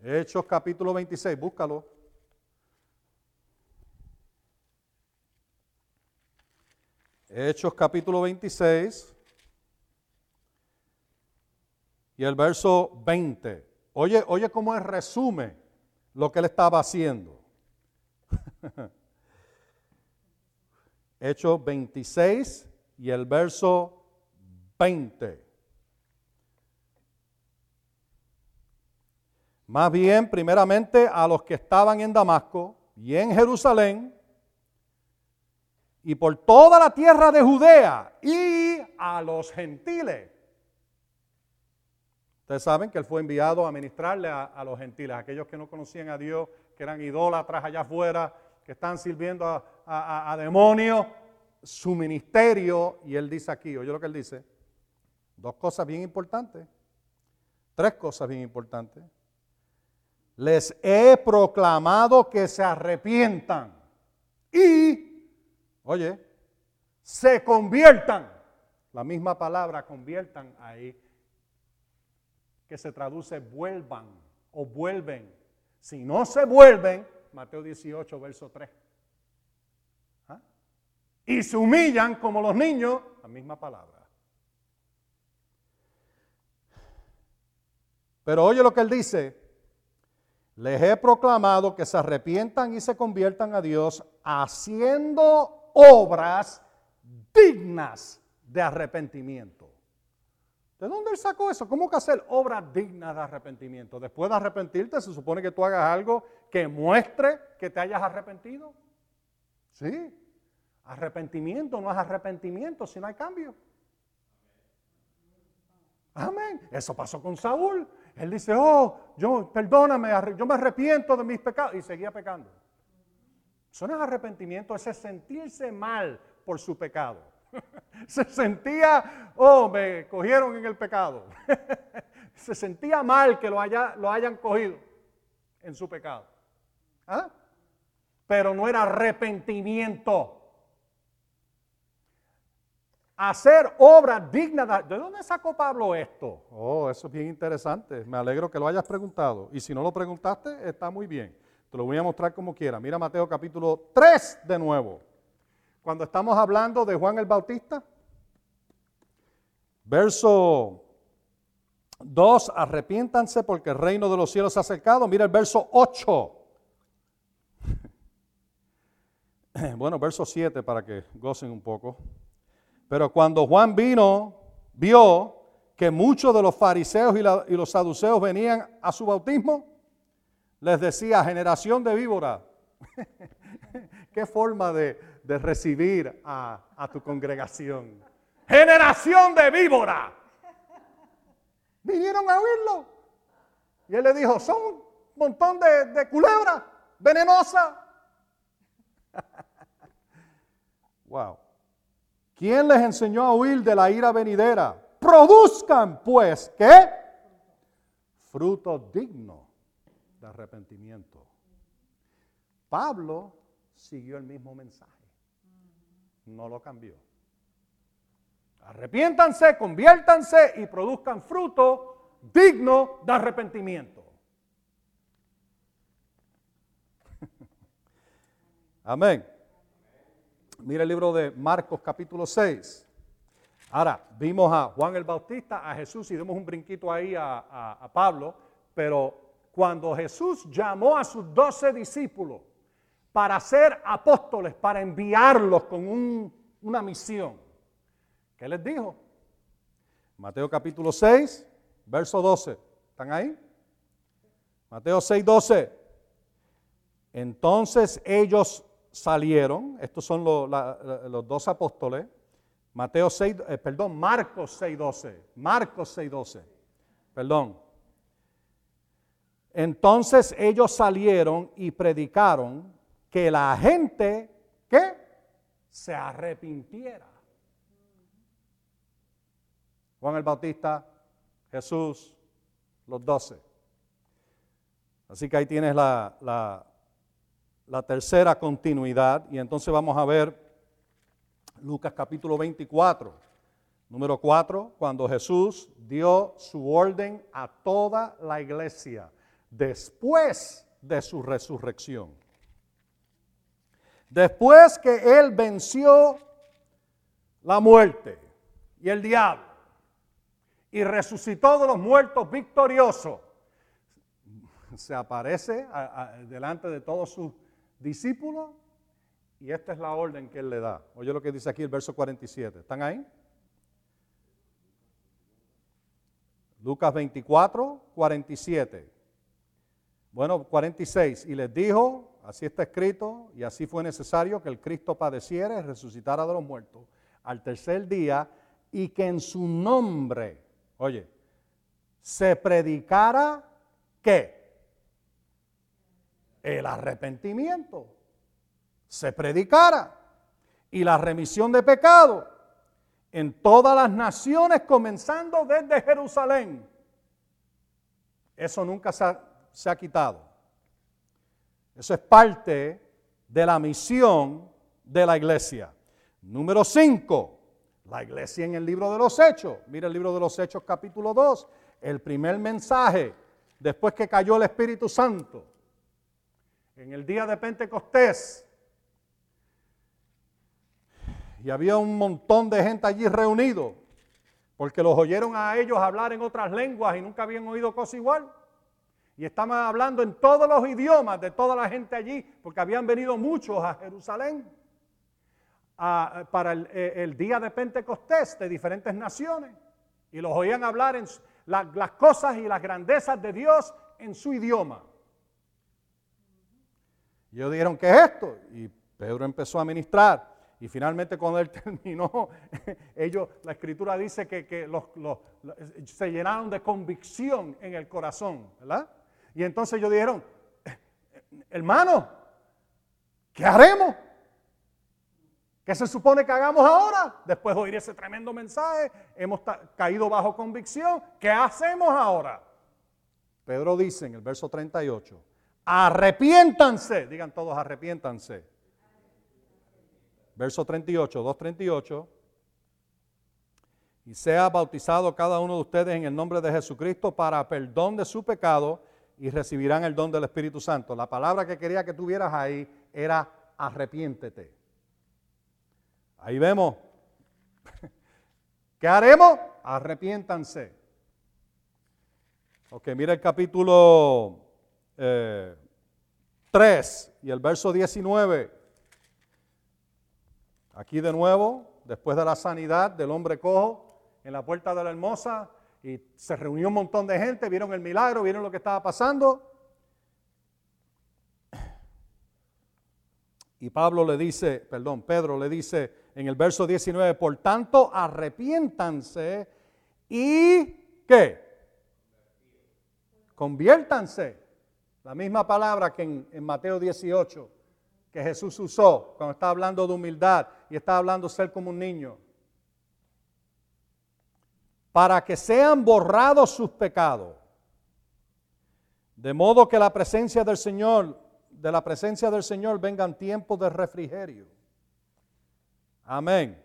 Hechos capítulo 26, búscalo. Hechos capítulo 26 y el verso 20. Oye, oye cómo él resume lo que él estaba haciendo. *laughs* Hechos 26 y el verso 20. Más bien, primeramente, a los que estaban en Damasco y en Jerusalén y por toda la tierra de Judea y a los gentiles Ustedes saben que él fue enviado a ministrarle a, los gentiles, aquellos que no conocían a Dios, que eran idólatras allá afuera, que están sirviendo a, a demonios, su ministerio, y él dice aquí, oye lo que él dice, dos cosas bien importantes, tres cosas bien importantes. Les he proclamado que se arrepientan y, oye, se conviertan. La misma palabra conviertan ahí que se traduce vuelvan o vuelven. Si no se vuelven, Mateo 18, verso 3. ¿Ah? Y se humillan como los niños, la misma palabra. Pero oye lo que él dice, les he proclamado que se arrepientan y se conviertan a Dios haciendo obras dignas de arrepentimiento. ¿De dónde él sacó eso? ¿Cómo que hacer obra digna de arrepentimiento? Después de arrepentirte, se supone que tú hagas algo que muestre que te hayas arrepentido. Sí. Arrepentimiento no es arrepentimiento si no hay cambio. Amén. Eso pasó con Saúl. Él dice, oh, yo, perdóname, yo me arrepiento de mis pecados. Y seguía pecando. Eso no es arrepentimiento, es sentirse mal por su pecado. *laughs* Se sentía, oh, me cogieron en el pecado. *laughs* Se sentía mal que lo, haya, lo hayan cogido en su pecado. ¿Ah? pero no era arrepentimiento. Hacer obras dignas. De, ¿De dónde sacó Pablo esto? Oh, eso es bien interesante. Me alegro que lo hayas preguntado. Y si no lo preguntaste, está muy bien. Te lo voy a mostrar como quiera. Mira Mateo capítulo 3 de nuevo. Cuando estamos hablando de Juan el Bautista, verso 2, arrepiéntanse porque el reino de los cielos se ha acercado. Mira el verso 8. *laughs* Bueno, verso 7 para que gocen un poco. Pero cuando Juan vino, vio que muchos de los fariseos y, los saduceos venían a su bautismo, les decía, generación de víbora. *laughs* Qué forma de, recibir a, tu congregación. Generación de víbora. Vinieron a oírlo. Y él le dijo, son un montón de, de culebras venenosas. *laughs* wow. ¿Quién les enseñó a huir de la ira venidera? Produzcan pues, ¿qué? Fruto digno de arrepentimiento. Pablo siguió el mismo mensaje. No lo cambió. Arrepiéntanse, conviértanse y produzcan fruto digno de arrepentimiento. *laughs* Amén. Mira el libro de Marcos capítulo 6. Ahora, vimos a Juan el Bautista, a Jesús y dimos un brinquito ahí a, Pablo, pero cuando Jesús llamó a sus doce discípulos para ser apóstoles, para enviarlos con una misión, ¿qué les dijo? Mateo capítulo 6, verso 12. ¿Están ahí? Mateo 6, 12. Entonces ellos salieron, estos son los, dos apóstoles, Mateo 6, eh, perdón, Marcos 6.12, Marcos 6.12, perdón. Entonces ellos salieron y predicaron que la gente, ¿qué? Se arrepintiera. Juan el Bautista, Jesús, los doce. Así que ahí tienes la, la tercera continuidad. Y entonces vamos a ver Lucas capítulo 24, número 4, cuando Jesús dio su orden a toda la iglesia después de su resurrección. Después que Él venció la muerte y el diablo y resucitó de los muertos victorioso, se aparece delante de todos sus discípulo, y esta es la orden que él le da. Oye lo que dice aquí el verso 47. ¿Están ahí? Lucas 24, 47. Bueno, 46. Y les dijo, así está escrito, y así fue necesario que el Cristo padeciera y resucitara de los muertos al tercer día, y que en su nombre, oye, se predicara qué? el arrepentimiento se predicara y la remisión de pecado en todas las naciones, comenzando desde Jerusalén. Eso nunca se ha, quitado. Eso es parte de la misión de la iglesia. Número 5, la iglesia en el libro de los Hechos. Mira el libro de los Hechos capítulo 2, el primer mensaje después que cayó el Espíritu Santo en el día de Pentecostés. Y había un montón de gente allí reunido, porque los oyeron a ellos hablar en otras lenguas y nunca habían oído cosa igual. Y estaban hablando en todos los idiomas de toda la gente allí, porque habían venido muchos a Jerusalén para eh, el, día de Pentecostés de diferentes naciones. Y los oían hablar las cosas y las grandezas de Dios en su idioma. Y ellos dijeron, ¿qué es esto? Y Pedro empezó a ministrar. Y finalmente cuando él *laughs* terminó, ellos, la escritura dice que, se llenaron de convicción en el corazón, ¿verdad? Y entonces ellos dijeron, hermano, ¿qué haremos? ¿Qué se supone que hagamos ahora? Después de oír ese tremendo mensaje, hemos caído bajo convicción. ¿Qué hacemos ahora? Pedro dice en el verso 38, arrepiéntanse. Digan todos, arrepiéntanse. Verso 38, 238. Y sea bautizado cada uno de ustedes en el nombre de Jesucristo para perdón de su pecado y recibirán el don del Espíritu Santo. La palabra que quería que tuvieras ahí era arrepiéntete. Ahí vemos. *laughs* ¿Qué haremos? Arrepiéntanse. Ok, mira el capítulo 3 eh, y el verso 19. Aquí de nuevo, después de la sanidad del hombre cojo en la puerta de la hermosa, y se reunió un montón de gente, vieron el milagro, vieron lo que estaba pasando. Y Pablo le dice, perdón, Pedro le dice en el verso 19, por tanto, arrepiéntanse y ¿qué? Conviértanse. La misma palabra que en, Mateo 18 que Jesús usó cuando está hablando de humildad y está hablando de ser como un niño. Para que sean borrados sus pecados. De modo que la presencia del Señor, de la presencia del Señor vengan tiempos de refrigerio. Amén.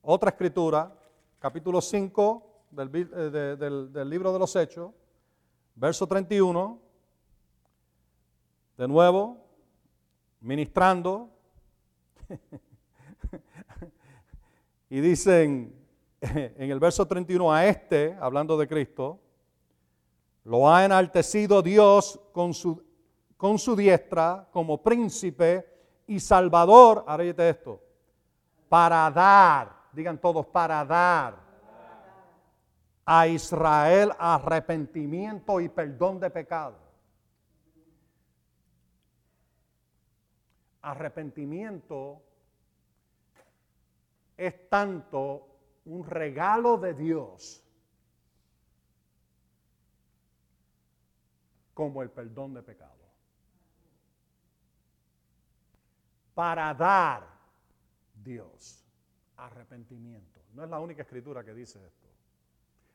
Otra escritura, capítulo 5 eh, del libro de los Hechos verso 31, de nuevo, ministrando, *laughs* y dicen *laughs* en el verso 31, a este, hablando de Cristo, lo ha enaltecido Dios con su, con su diestra como príncipe y salvador, ahora esto, para dar, digan todos, para dar a Israel arrepentimiento y perdón de pecado. Arrepentimiento es tanto un regalo de Dios como el perdón de pecado. Para dar Dios arrepentimiento. No es la única escritura que dice esto.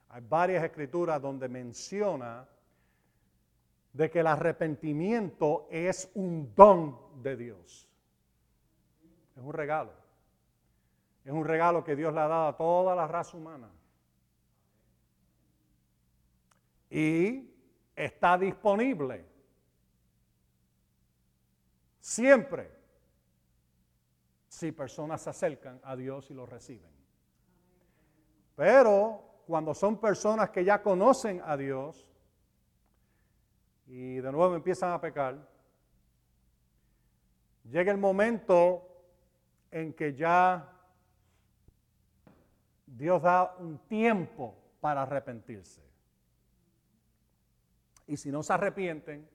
Hay varias escrituras donde menciona de que el arrepentimiento es un don de Dios. Es un regalo. Es un regalo que Dios le ha dado a toda la raza humana. Y está disponible siempre si personas se acercan a Dios y lo reciben. Pero cuando son personas que ya conocen a Dios y de nuevo empiezan a pecar, llega el momento en que ya Dios da un tiempo para arrepentirse. Y si no se arrepienten,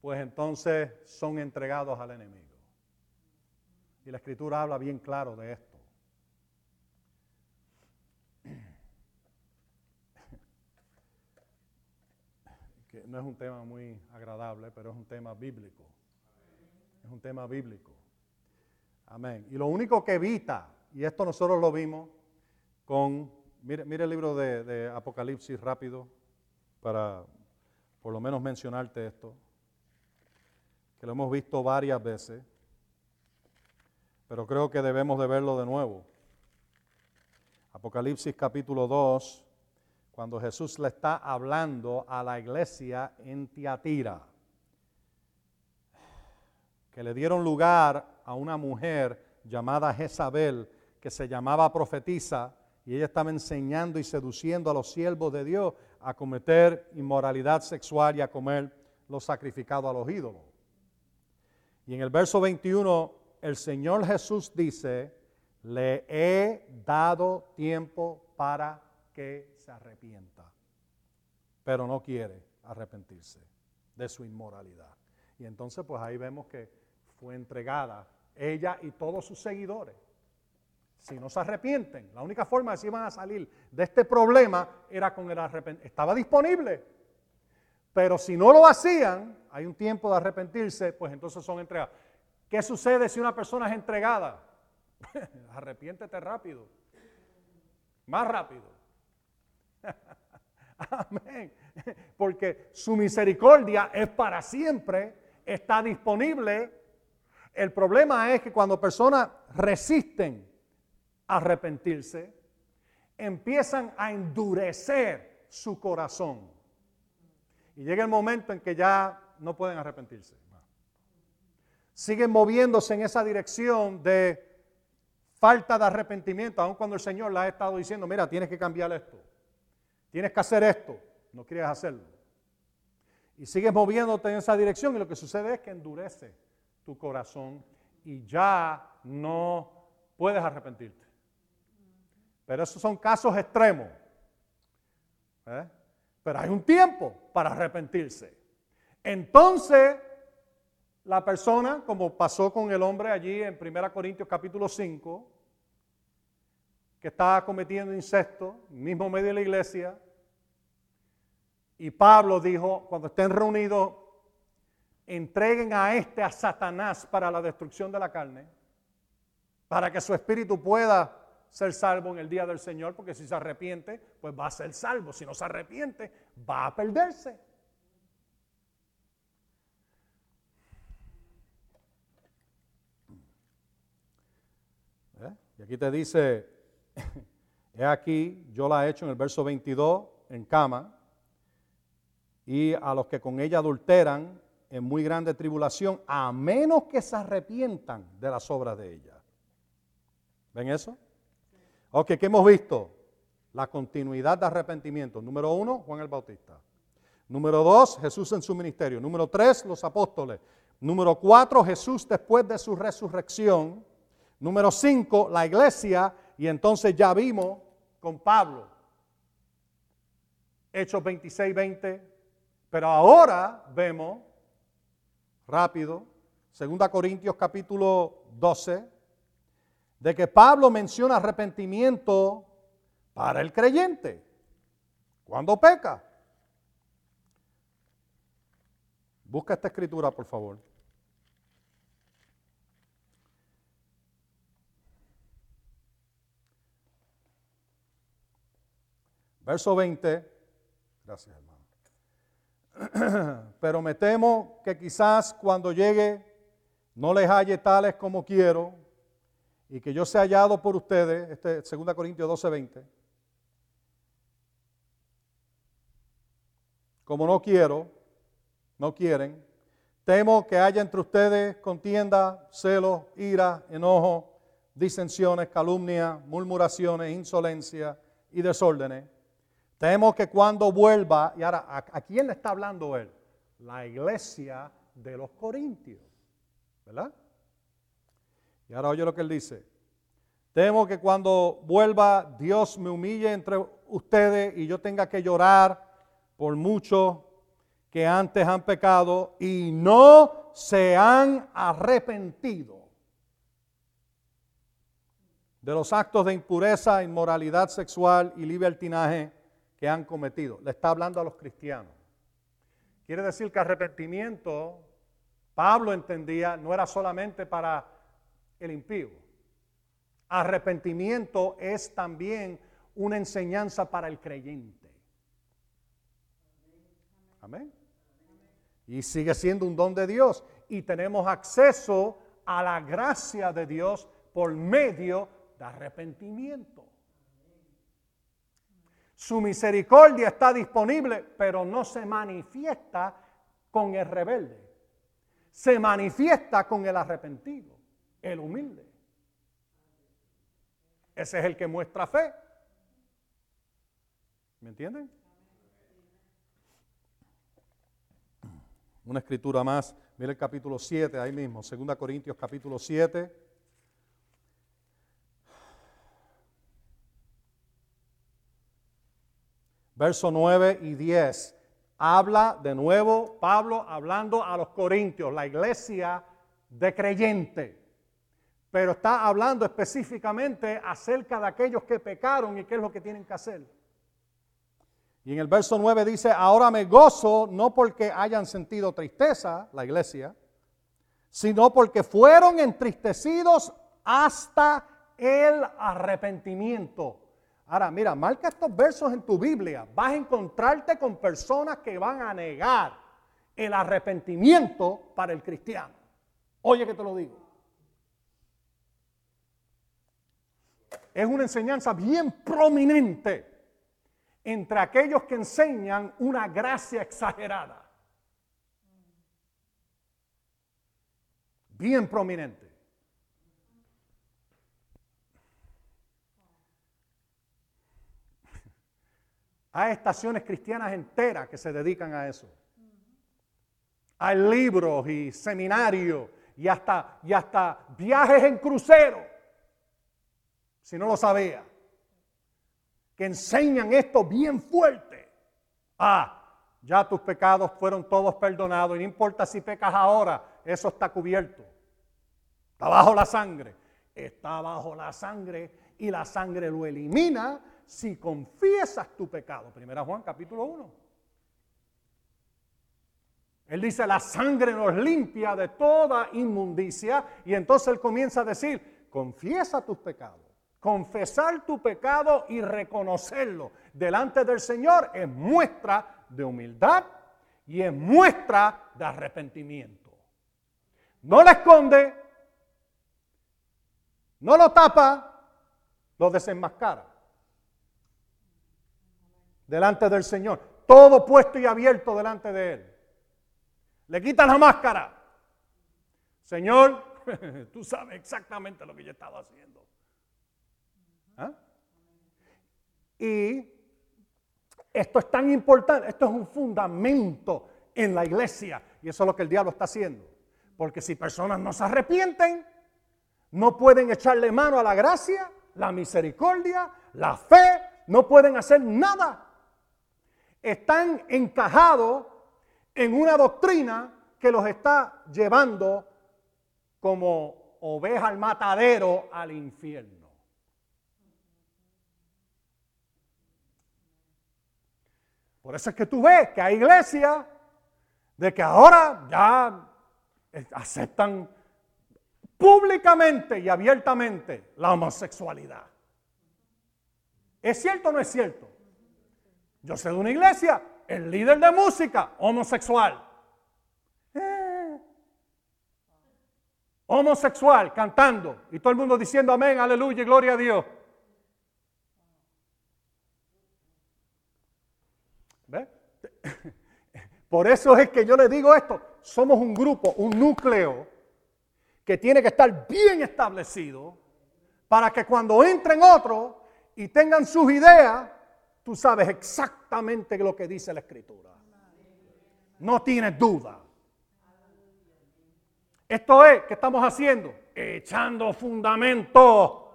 pues entonces son entregados al enemigo. Y la escritura habla bien claro de esto. *clears throat* no es un tema muy agradable, pero es un tema bíblico. Es un tema bíblico. Amén. Y lo único que evita, y esto nosotros lo vimos con, mire, el libro de, de Apocalipsis rápido, para por lo menos mencionarte esto, que lo hemos visto varias veces, pero creo que debemos de verlo de nuevo. Apocalipsis capítulo 2, cuando Jesús le está hablando a la iglesia en Tiatira, que le dieron lugar a una mujer llamada Jezabel, que se llamaba profetisa, y ella estaba enseñando y seduciendo a los siervos de Dios a cometer inmoralidad sexual y a comer lo sacrificado a los ídolos. Y en el verso 21, el Señor Jesús dice, le he dado tiempo para que se arrepienta, pero no quiere arrepentirse de su inmoralidad. Y entonces pues ahí vemos que fue entregada ella y todos sus seguidores. Si no se arrepienten, la única forma de que iban a salir de este problema era con el arrepentimiento. Estaba disponible. Pero si no lo hacían, hay un tiempo de arrepentirse, pues entonces son entregados. ¿Qué sucede si una persona es entregada? *laughs* Arrepiéntete rápido. Más rápido. *laughs* Amén. porque su misericordia es para siempre, está disponible. El problema es que cuando personas resisten arrepentirse, empiezan a endurecer su corazón. Y llega el momento en que ya no pueden arrepentirse. Siguen moviéndose en esa dirección de falta de arrepentimiento, aun cuando el Señor le ha estado diciendo, mira, tienes que cambiar esto, tienes que hacer esto, no quieres hacerlo. Y sigues moviéndote en esa dirección y lo que sucede es que endurece tu corazón y ya no puedes arrepentirte. Pero esos son casos extremos. ¿eh? Pero hay un tiempo para arrepentirse. Entonces, la persona, como pasó con el hombre allí en 1 Corintios capítulo 5, que estaba cometiendo incesto, mismo medio de la iglesia, y Pablo dijo, cuando estén reunidos, entreguen a este, a Satanás, para la destrucción de la carne, para que su espíritu pueda ser salvo en el día del Señor, porque si se arrepiente, pues va a ser salvo. Si no se arrepiente, va a perderse. ¿Eh? Y aquí te dice, *laughs* he aquí, yo la he hecho en el verso 22, en cama, y a los que con ella adulteran en muy grande tribulación, a menos que se arrepientan de las obras de ella. ¿Ven eso? Ok, ¿qué hemos visto? La continuidad de arrepentimiento. Número uno, Juan el Bautista. Número dos, Jesús en su ministerio. Número tres, los apóstoles. Número cuatro, Jesús después de su resurrección. Número cinco, la iglesia. Y entonces ya vimos con Pablo. Hechos 26, 20. Pero ahora vemos, rápido, 2 Corintios capítulo 12, de que Pablo menciona arrepentimiento para el creyente. cuando peca? Busca esta escritura, por favor. Verso 20. Gracias, hermano. *clears throat* Pero me temo que quizás cuando llegue no les halle tales como quiero y que yo sea hallado por ustedes, este 2 Corintios 12, 20, como no quiero, no quieren, temo que haya entre ustedes contienda, celos, ira, enojo, disensiones, calumnia, murmuraciones, insolencia y desórdenes. Temo que cuando vuelva, y ahora, ¿a, quién le está hablando él? La iglesia de los Corintios, ¿verdad? Y ahora oye lo que él dice. Temo que cuando vuelva Dios me humille entre ustedes y yo tenga que llorar por muchos que antes han pecado y no se han arrepentido de los actos de impureza, inmoralidad sexual y libertinaje que han cometido. Le está hablando a los cristianos. Quiere decir que arrepentimiento, Pablo entendía, no era solamente para el impío. Arrepentimiento es también una enseñanza para el creyente. Amén. Y sigue siendo un don de Dios. Y tenemos acceso a la gracia de Dios por medio de arrepentimiento. Su misericordia está disponible, pero no se manifiesta con el rebelde. Se manifiesta con el arrepentido el humilde. Ese es el que muestra fe. ¿Me entienden? Una escritura más. Mira el capítulo 7, ahí mismo. 2 Corintios capítulo 7. Verso 9 y 10. Habla de nuevo Pablo hablando a los corintios, la iglesia de creyente pero está hablando específicamente acerca de aquellos que pecaron y qué es lo que tienen que hacer. Y en el verso 9 dice, ahora me gozo no porque hayan sentido tristeza, la iglesia, sino porque fueron entristecidos hasta el arrepentimiento. Ahora, mira, marca estos versos en tu Biblia. Vas a encontrarte con personas que van a negar el arrepentimiento para el cristiano. Oye que te lo digo. Es una enseñanza bien prominente entre aquellos que enseñan una gracia exagerada. Bien prominente. Hay estaciones cristianas enteras que se dedican a eso. Hay libros y seminarios y hasta, y hasta viajes en crucero, si no lo sabía, que enseñan esto bien fuerte. Ah, ya tus pecados fueron todos perdonados y no importa si pecas ahora, eso está cubierto. Está bajo la sangre. Está bajo la sangre y la sangre lo elimina si confiesas tu pecado. Primera Juan capítulo 1. Él dice, la sangre nos limpia de toda inmundicia. Y entonces él comienza a decir, confiesa tus pecados. Confesar tu pecado y reconocerlo delante del Señor es muestra de humildad y es muestra de arrepentimiento. No lo esconde, no lo tapa, lo desenmascara delante del Señor. Todo puesto y abierto delante de Él. Le quita la máscara. Señor, *laughs* tú sabes exactamente lo que yo estaba haciendo. ¿Ah? Y esto es tan importante, esto es un fundamento en la iglesia. Y eso es lo que el diablo está haciendo. Porque si personas no se arrepienten, no pueden echarle mano a la gracia, la misericordia, la fe, no pueden hacer nada están encajados en una doctrina que los está llevando como oveja al matadero al infierno. Por eso es que tú ves que hay iglesias de que ahora ya aceptan públicamente y abiertamente la homosexualidad. ¿Es cierto o no es cierto? Yo sé de una iglesia, el líder de música, homosexual. Eh. Homosexual, cantando. Y todo el mundo diciendo amén, aleluya gloria a Dios. ¿Ve? Por eso es que yo le digo esto. Somos un grupo, un núcleo que tiene que estar bien establecido para que cuando entren otros y tengan sus ideas, tú sabes exactamente lo que dice la escritura. No tienes duda. Esto es, ¿qué estamos haciendo? Echando fundamento.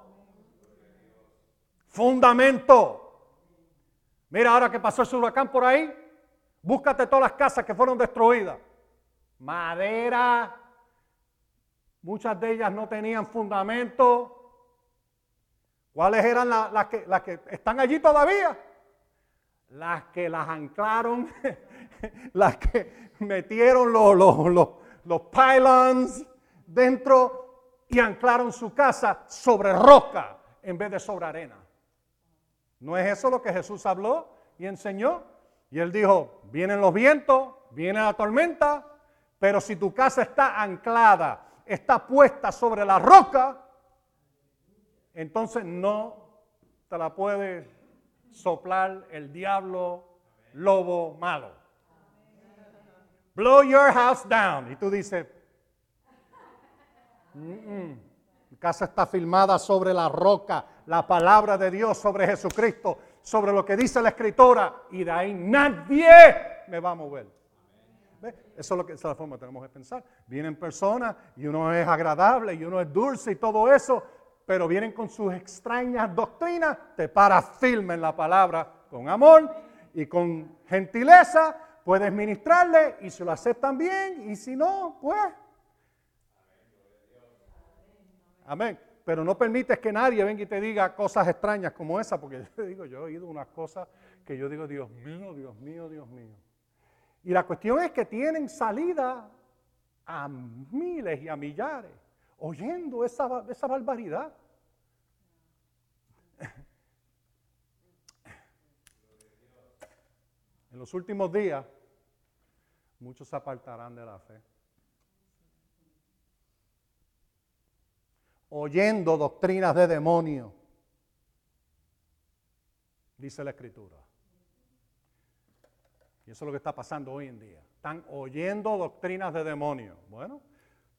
Fundamento. Mira, ahora que pasó ese huracán por ahí, búscate todas las casas que fueron destruidas. Madera. Muchas de ellas no tenían fundamento. ¿Cuáles eran las, que, están allí todavía? las que las anclaron, *laughs* las que metieron los, los, los, pylons dentro y anclaron su casa sobre roca en vez de sobre arena. ¿No es eso lo que Jesús habló y enseñó? Y él dijo, vienen los vientos, viene la tormenta, pero si tu casa está anclada, está puesta sobre la roca, entonces no te la puede soplar el diablo lobo malo. Blow your house down. Y tú dices, mi casa está filmada sobre la roca, la palabra de Dios sobre Jesucristo, sobre lo que dice la escritora, y de ahí nadie me va a mover. Eso es lo que esa es la forma que tenemos que pensar. Vienen personas y uno es agradable y uno es dulce y todo eso, pero vienen con sus extrañas doctrinas, te paras firme en la palabra con amor y con gentileza, puedes ministrarle y si lo aceptan bien y si no, pues. Amén pero no permites que nadie venga y te diga cosas extrañas como esa, porque yo te digo, yo he oído unas cosas que yo digo, Dios mío, Dios mío, Dios mío. Y la cuestión es que tienen salida a miles y a millares oyendo esa, esa barbaridad. En los últimos días, muchos se apartarán de la fe. Oyendo doctrinas de demonios, dice la Escritura. Y eso es lo que está pasando hoy en día. Están oyendo doctrinas de demonios. Bueno,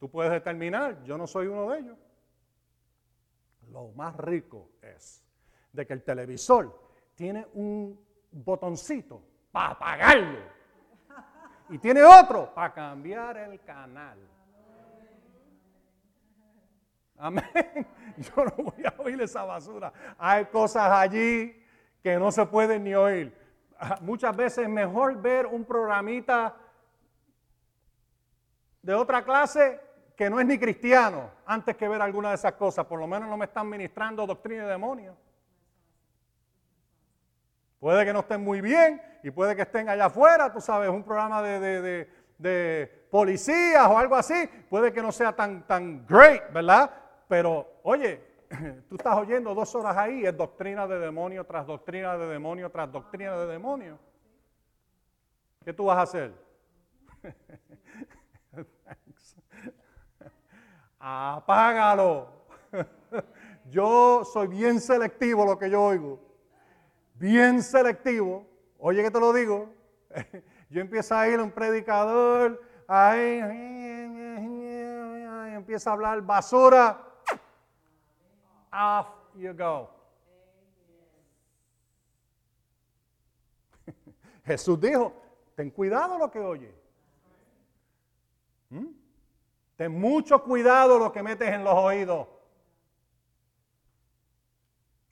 tú puedes determinar, yo no soy uno de ellos. Lo más rico es de que el televisor tiene un botoncito para apagarlo. Y tiene otro para cambiar el canal. Amén. *laughs* Yo no voy a oír esa basura. Hay cosas allí que no se pueden ni oír. Muchas veces es mejor ver un programita de otra clase que no es ni cristiano antes que ver alguna de esas cosas. Por lo menos no me están ministrando doctrina de demonios. Puede que no estén muy bien y puede que estén allá afuera, tú sabes, un programa de, de, policías o algo así. Puede que no sea tan, tan great, ¿verdad? Pero, oye, *laughs* tú estás oyendo dos horas ahí, es doctrina de demonio tras doctrina de demonio tras doctrina de demonio. ¿Qué tú vas a hacer? *laughs* Apágalo. *laughs* Yo soy bien selectivo lo que yo oigo. Bien selectivo. Oye que te lo digo. Yo empiezo a ir a un predicador, ahí, empieza a hablar basura. Off you go. *laughs* Jesús dijo, ten cuidado lo que oye. ¿Mm? Ten mucho cuidado lo que metes en los oídos.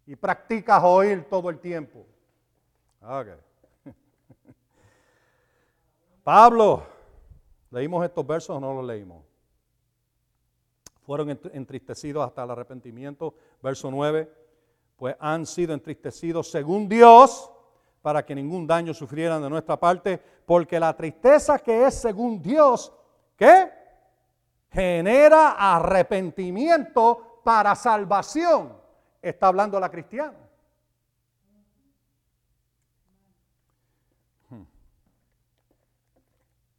Y practicas oír todo el tiempo. *laughs* Pablo, ¿leímos estos versos o no los leímos? Fueron entristecidos hasta el arrepentimiento. Verso 9, pues han sido entristecidos según Dios para que ningún daño sufrieran de nuestra parte, porque la tristeza que es según Dios, ¿qué? genera arrepentimiento para salvación. Está hablando la cristiana.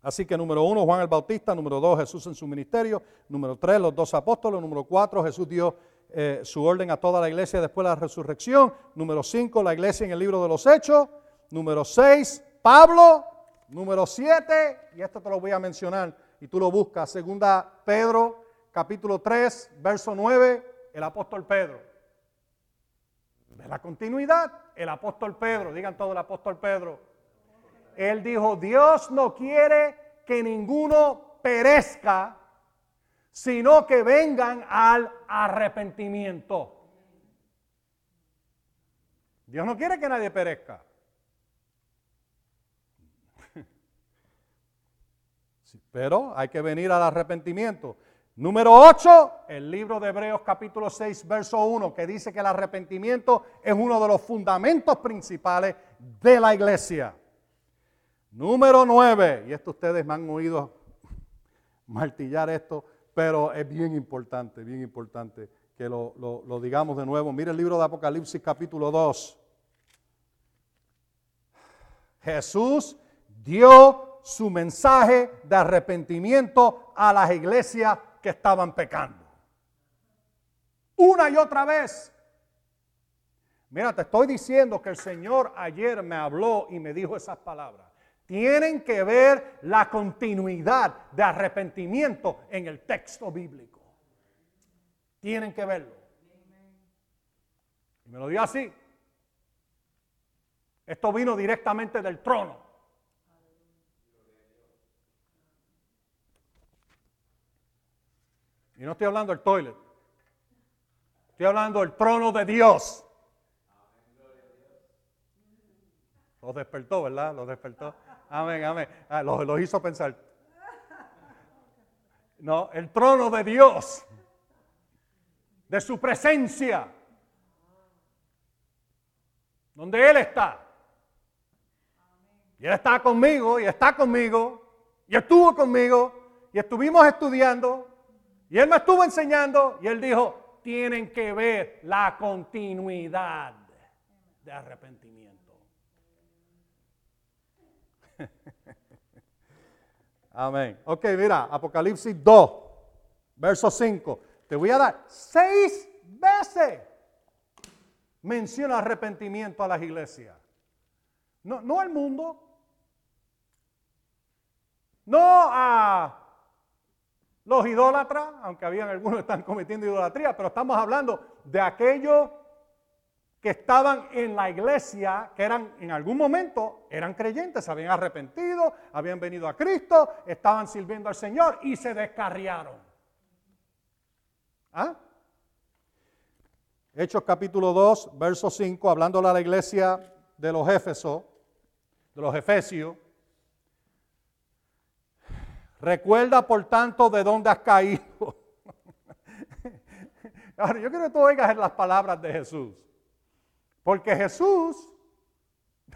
Así que número uno, Juan el Bautista, número dos, Jesús en su ministerio, número tres, los dos apóstoles, número cuatro, Jesús dio eh, su orden a toda la iglesia después de la resurrección, número cinco, la iglesia en el libro de los hechos, número seis, Pablo, número siete, y esto te lo voy a mencionar, y tú lo buscas, segunda Pedro capítulo 3, verso 9, el apóstol Pedro. De la continuidad, el apóstol Pedro, digan todo el apóstol Pedro. Él dijo, Dios no quiere que ninguno perezca, sino que vengan al arrepentimiento. Dios no quiere que nadie perezca. *laughs* Pero hay que venir al arrepentimiento. Número 8, el libro de Hebreos capítulo 6, verso 1, que dice que el arrepentimiento es uno de los fundamentos principales de la iglesia. Número 9, y esto ustedes me han oído martillar esto, pero es bien importante, bien importante que lo, lo digamos de nuevo. Mire el libro de Apocalipsis capítulo 2. Jesús dio su mensaje de arrepentimiento a las iglesias que estaban pecando. Una y otra vez. Mira, te estoy diciendo que el Señor ayer me habló y me dijo esas palabras. Tienen que ver la continuidad de arrepentimiento en el texto bíblico. Tienen que verlo. Y me lo dio así. Esto vino directamente del trono. Y no estoy hablando del toilet. Estoy hablando del trono de Dios. Los despertó, ¿verdad? Los despertó. Amén, amén. Ah, los, los hizo pensar. No, el trono de Dios. De su presencia. Donde Él está. Y Él está conmigo, y está conmigo, y estuvo conmigo, y estuvimos estudiando, y él me estuvo enseñando y él dijo, tienen que ver la continuidad de arrepentimiento. Amén. Ok, mira, Apocalipsis 2, verso 5. Te voy a dar seis veces. Menciona arrepentimiento a las iglesias. No, no al mundo. No a los idólatras, aunque habían algunos que están cometiendo idolatría, pero estamos hablando de aquellos que estaban en la iglesia, que eran en algún momento eran creyentes, se habían arrepentido, habían venido a Cristo, estaban sirviendo al Señor y se descarriaron. ¿Ah? Hechos capítulo 2, verso 5, hablándole a la iglesia de los Éfesos, de los Efesios. Recuerda, por tanto, de dónde has caído. *laughs* Ahora, yo quiero que tú oigas las palabras de Jesús. Porque Jesús,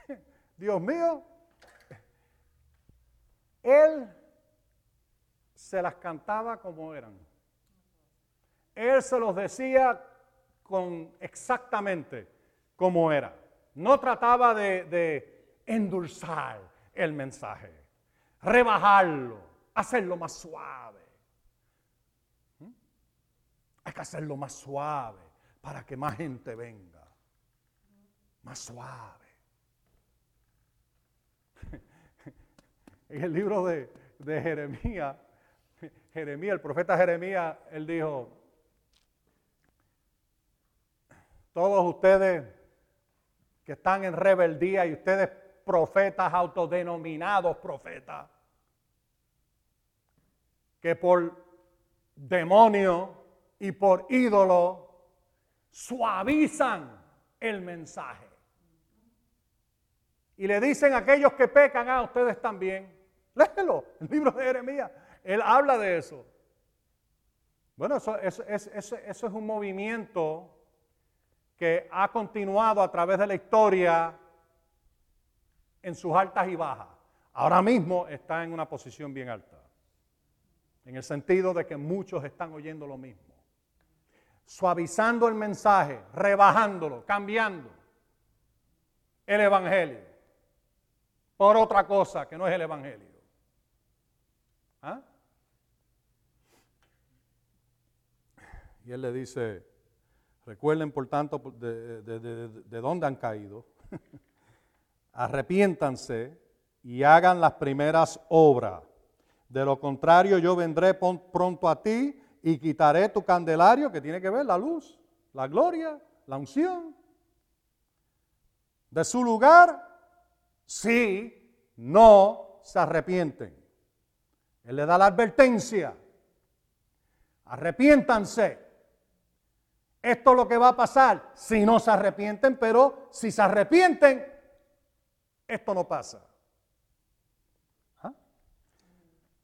*laughs* Dios mío, Él se las cantaba como eran. Él se los decía con exactamente como era. No trataba de, endulzar el mensaje, rebajarlo, hacerlo más suave. ¿Mm? Hay que hacerlo más suave para que más gente venga más suave. *laughs* En el libro de, Jeremías, Jeremías, el profeta Jeremías, él dijo, todos ustedes que están en rebeldía y ustedes profetas autodenominados profetas, que por demonio y por ídolo suavizan el mensaje. Y le dicen a aquellos que pecan, a ah, ustedes también. Léelo, *laughs* el libro de Jeremías. Él habla de eso. Bueno, eso, es un movimiento que ha continuado a través de la historia en sus altas y bajas. Ahora mismo está en una posición bien alta, en el sentido de que muchos están oyendo lo mismo, suavizando el mensaje, rebajándolo, cambiando el Evangelio por otra cosa que no es el Evangelio. ¿Ah? Y él le dice, recuerden por tanto de, de dónde han caído, *laughs* arrepiéntanse y hagan las primeras obras. De lo contrario, yo vendré pronto a ti y quitaré tu candelario, que tiene que ver la luz, la gloria, la unción, de su lugar si no se arrepienten. Él le da la advertencia. Arrepiéntanse. Esto es lo que va a pasar si no se arrepienten, pero si se arrepienten, esto no pasa. ¿Ah?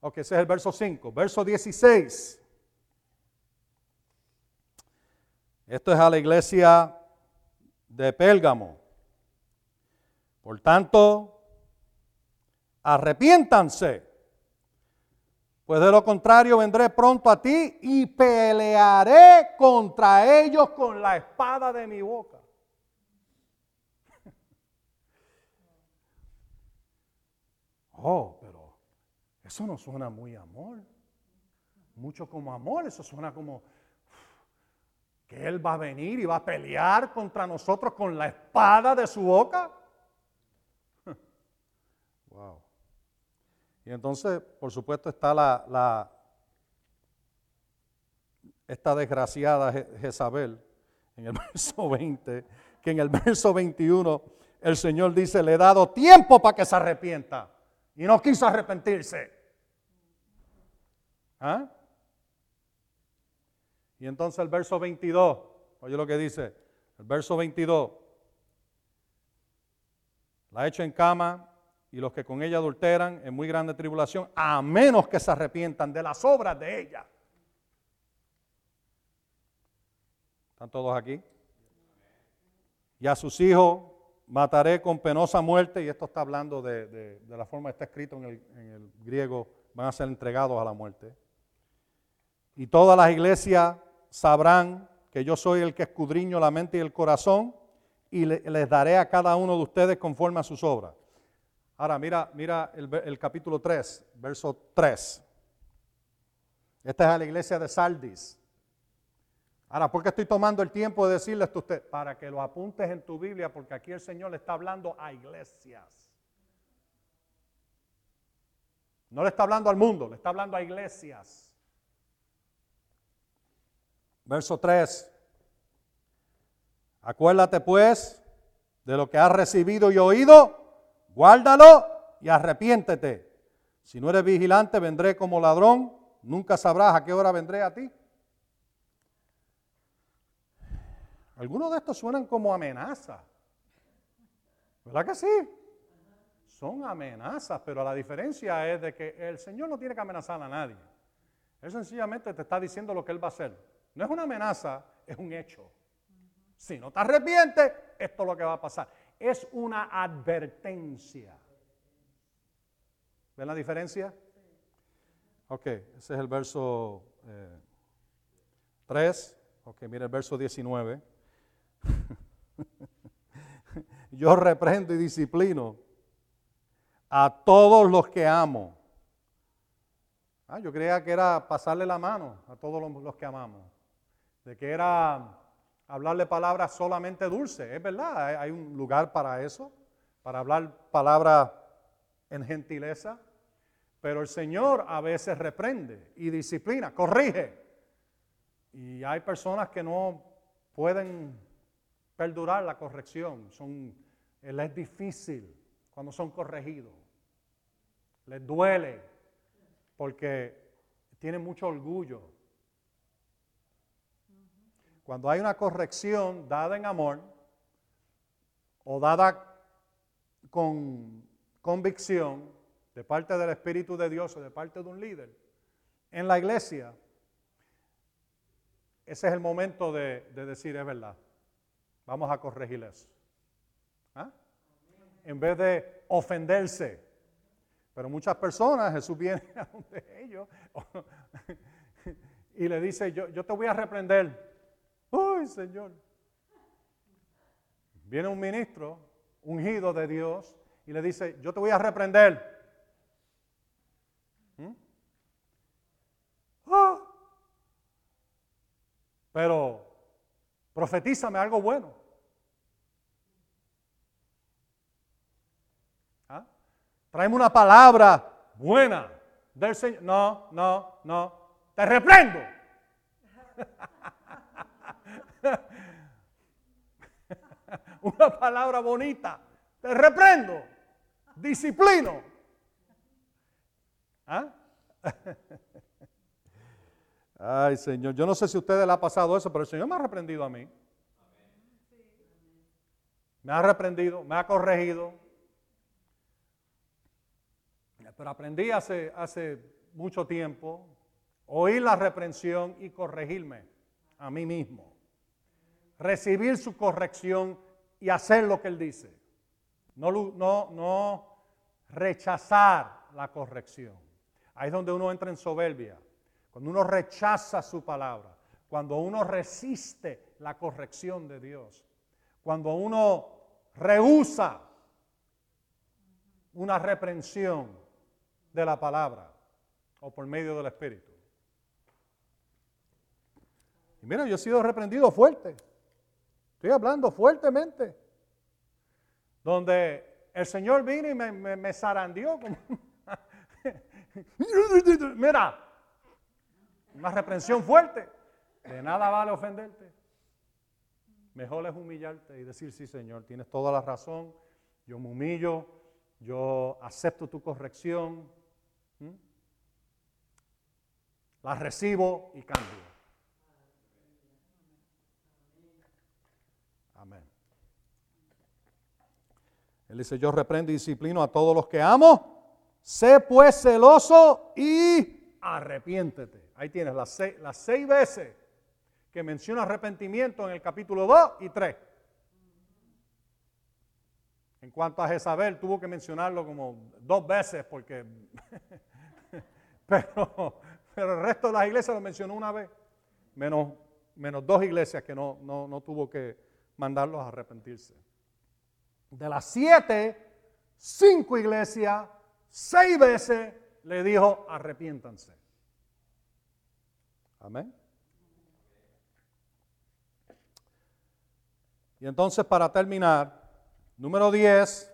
Ok, ese es el verso 5. Verso 16. Esto es a la iglesia de Pélgamo. Por tanto, arrepiéntanse, pues de lo contrario vendré pronto a ti y pelearé contra ellos con la espada de mi boca. *laughs* Oh, pero eso no suena muy amor. Mucho como amor, eso suena como que Él va a venir y va a pelear contra nosotros con la espada de su boca. Wow. Y entonces, por supuesto, está la, esta desgraciada Jezabel en el *laughs* verso 20, que en el verso 21 el Señor dice, le he dado tiempo para que se arrepienta. Y no quiso arrepentirse. ¿Ah? Y entonces el verso 22, oye lo que dice, el verso 22, la ha hecho en cama y los que con ella adulteran en muy grande tribulación, a menos que se arrepientan de las obras de ella. ¿Están todos aquí? Y a sus hijos mataré con penosa muerte, y esto está hablando de, la forma que está escrito en el, griego, van a ser entregados a la muerte. Y todas las iglesias sabrán que yo soy el que escudriño la mente y el corazón, y les daré a cada uno de ustedes conforme a sus obras. Ahora mira, mira el, capítulo 3, verso 3. Esta es a la iglesia de Saldis. Ahora, ¿por qué estoy tomando el tiempo de decirle esto a usted? Para que lo apuntes en tu Biblia, porque aquí el Señor le está hablando a iglesias. No le está hablando al mundo, le está hablando a iglesias. Verso 3. Acuérdate pues de lo que has recibido y oído, guárdalo y arrepiéntete. Si no eres vigilante, vendré como ladrón, nunca sabrás a qué hora vendré a ti. Algunos de estos suenan como amenazas. ¿Verdad que sí? Son amenazas, pero la diferencia es de que el Señor no tiene que amenazar a nadie. Él sencillamente te está diciendo lo que Él va a hacer. No es una amenaza, es un hecho. Si no te arrepientes, esto es lo que va a pasar. Es una advertencia. ¿Ven la diferencia? Ok, ese es el verso 3. Eh, ok, mira el verso 19. *laughs* Yo reprendo y disciplino a todos los que amo. Ah, yo creía que era pasarle la mano a todos los, que amamos. De que era hablarle palabras solamente dulces. Es verdad, hay, un lugar para eso, para hablar palabras en gentileza. Pero el Señor a veces reprende y disciplina, corrige. Y hay personas que no pueden perdurar la corrección. Son, es difícil cuando son corregidos. Les duele porque tienen mucho orgullo. Cuando hay una corrección dada en amor o dada con convicción de parte del Espíritu de Dios o de parte de un líder en la iglesia, ese es el momento de, de decir es verdad. Vamos a corregir eso. ¿Ah? En vez de ofenderse. Pero muchas personas, Jesús viene *laughs* a donde ellos *laughs* y le dice, yo, yo te voy a reprender. ¡Uy, Señor! Viene un ministro ungido de Dios y le dice, yo te voy a reprender. ¿Mm? ¡Ah! Pero Profetízame algo bueno. ¿Ah? Tráeme una palabra buena del Señor. No, no, no. Te reprendo. *laughs* una palabra bonita. Te reprendo. Disciplino. ¿Ah? *laughs* Ay, Señor, yo no sé si a ustedes le ha pasado eso, pero el Señor me ha reprendido a mí. Me ha reprendido, me ha corregido. Pero aprendí hace, hace mucho tiempo oír la reprensión y corregirme a mí mismo. Recibir su corrección y hacer lo que Él dice. No, no, no rechazar la corrección. Ahí es donde uno entra en soberbia cuando uno rechaza su palabra, cuando uno resiste la corrección de Dios, cuando uno rehúsa una reprensión de la palabra o por medio del Espíritu. Y mira, yo he sido reprendido fuerte. Estoy hablando fuertemente. Donde el Señor vino y me, me, zarandió. *laughs* mira, una reprensión fuerte. De nada vale ofenderte. Mejor es humillarte y decir, sí Señor, tienes toda la razón, yo me humillo, yo acepto tu corrección, la recibo y cambio. Amén. Él dice, yo reprendo y disciplino a todos los que amo, sé pues celoso y arrepiéntete. Ahí tienes las seis, veces que menciona arrepentimiento en el capítulo 2 y 3. En cuanto a Jezabel, tuvo que mencionarlo como dos veces porque... *laughs* pero, pero, el resto de las iglesias lo mencionó una vez. Menos, menos dos iglesias que no, no, no tuvo que mandarlos a arrepentirse. De las siete, cinco iglesias, seis veces le dijo, arrepiéntanse. Amén. Y entonces para terminar, número 10,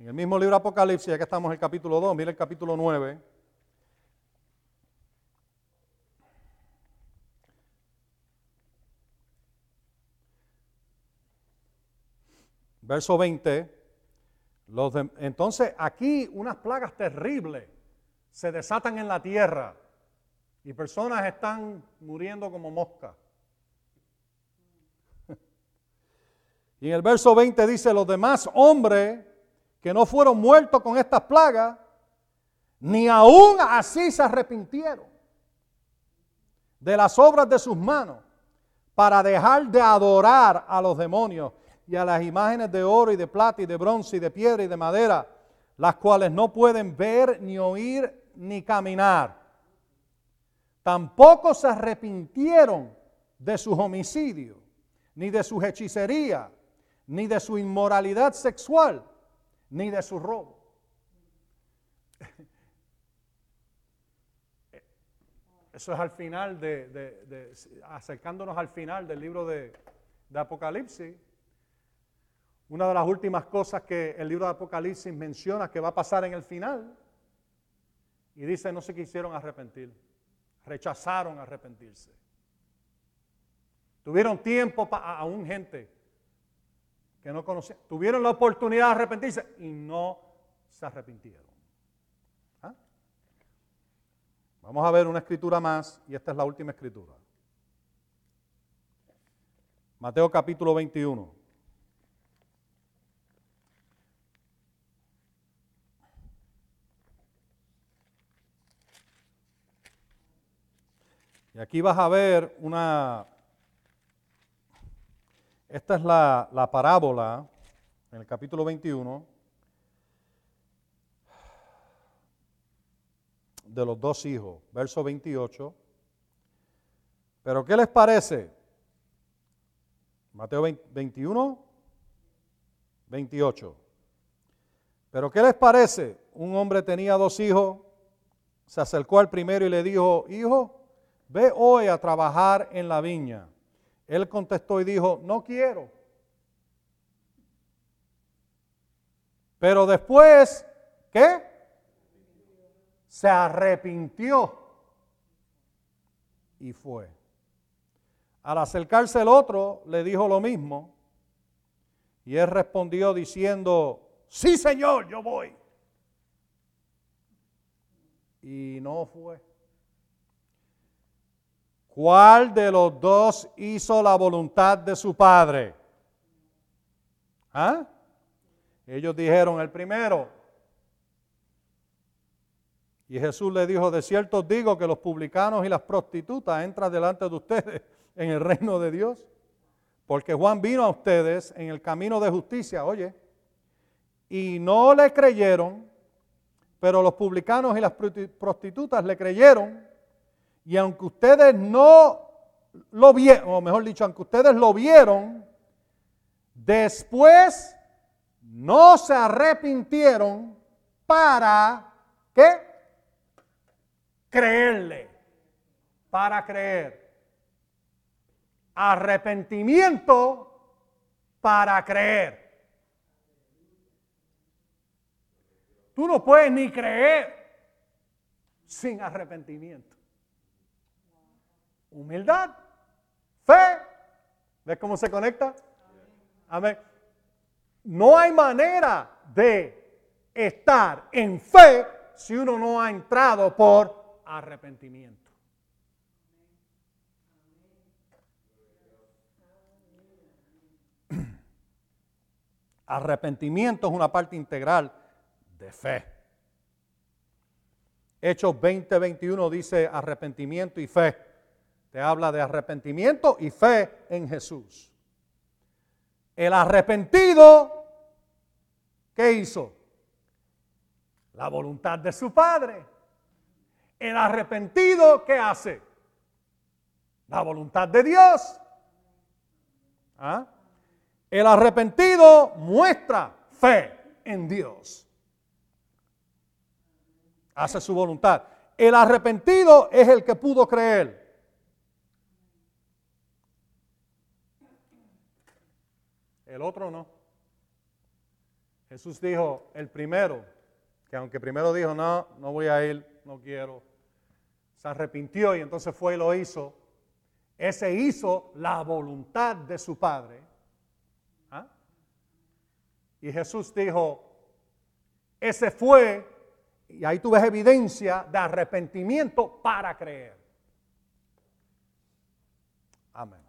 en el mismo libro Apocalipsis, ya que estamos en el capítulo 2, mire el capítulo 9. Verso 20. Los entonces aquí unas plagas terribles se desatan en la tierra y personas están muriendo como moscas. *laughs* Y en el verso 20 dice, los demás hombres que no fueron muertos con estas plagas, ni aún así se arrepintieron de las obras de sus manos para dejar de adorar a los demonios y a las imágenes de oro y de plata y de bronce y de piedra y de madera, las cuales no pueden ver ni oír ni caminar. Tampoco se arrepintieron de sus homicidios, ni de sus hechicerías, ni de su inmoralidad sexual, ni de su robo. *laughs* Eso es al final de, acercándonos al final del libro de, de Apocalipsis. Una de las últimas cosas que el libro de Apocalipsis menciona que va a pasar en el final. Y dice, no se quisieron arrepentir, rechazaron arrepentirse. Tuvieron tiempo para aún gente que no conocían, tuvieron la oportunidad de arrepentirse y no se arrepintieron. ¿Ah? Vamos a ver una escritura más y esta es la última escritura. Mateo capítulo 21. Y aquí vas a ver una, esta es la, parábola en el capítulo 21 de los dos hijos, verso 28. Pero ¿qué les parece? Mateo 21, 28. Pero ¿qué les parece? Un hombre tenía dos hijos, se acercó al primero y le dijo, hijo, ve hoy a trabajar en la viña. Él contestó y dijo, no quiero. Pero después, ¿qué? Se arrepintió y fue. Al acercarse el otro, le dijo lo mismo. Y él respondió diciendo, sí Señor, yo voy. Y no fue. ¿Cuál de los dos hizo la voluntad de su padre? ¿Ah? Ellos dijeron el primero. Y Jesús le dijo, de cierto digo que los publicanos y las prostitutas entran delante de ustedes *laughs* en el reino de Dios. Porque Juan vino a ustedes en el camino de justicia, oye, y no le creyeron, pero los publicanos y las prostitutas le creyeron. Y aunque ustedes no lo vieron, o mejor dicho, aunque ustedes lo vieron, después no se arrepintieron para qué? Creerle, para creer. Arrepentimiento para creer. Tú no puedes ni creer sin arrepentimiento. Humildad, fe. ¿Ves cómo se conecta? Amén. No hay manera de estar en fe si uno no ha entrado por arrepentimiento. *clears throat* Arrepentimiento es una parte integral de fe. Hechos 20:21 dice arrepentimiento y fe habla de arrepentimiento y fe en Jesús. El arrepentido, ¿qué hizo? La voluntad de su Padre. El arrepentido, ¿qué hace? La voluntad de Dios. ¿Ah? El arrepentido muestra fe en Dios. Hace su voluntad. El arrepentido es el que pudo creer. El otro no. Jesús dijo, el primero, que aunque primero dijo, no, no voy a ir, no quiero, se arrepintió y entonces fue y lo hizo. Ese hizo la voluntad de su Padre. ¿Ah? Y Jesús dijo, ese fue, y ahí tú ves evidencia de arrepentimiento para creer. Amén.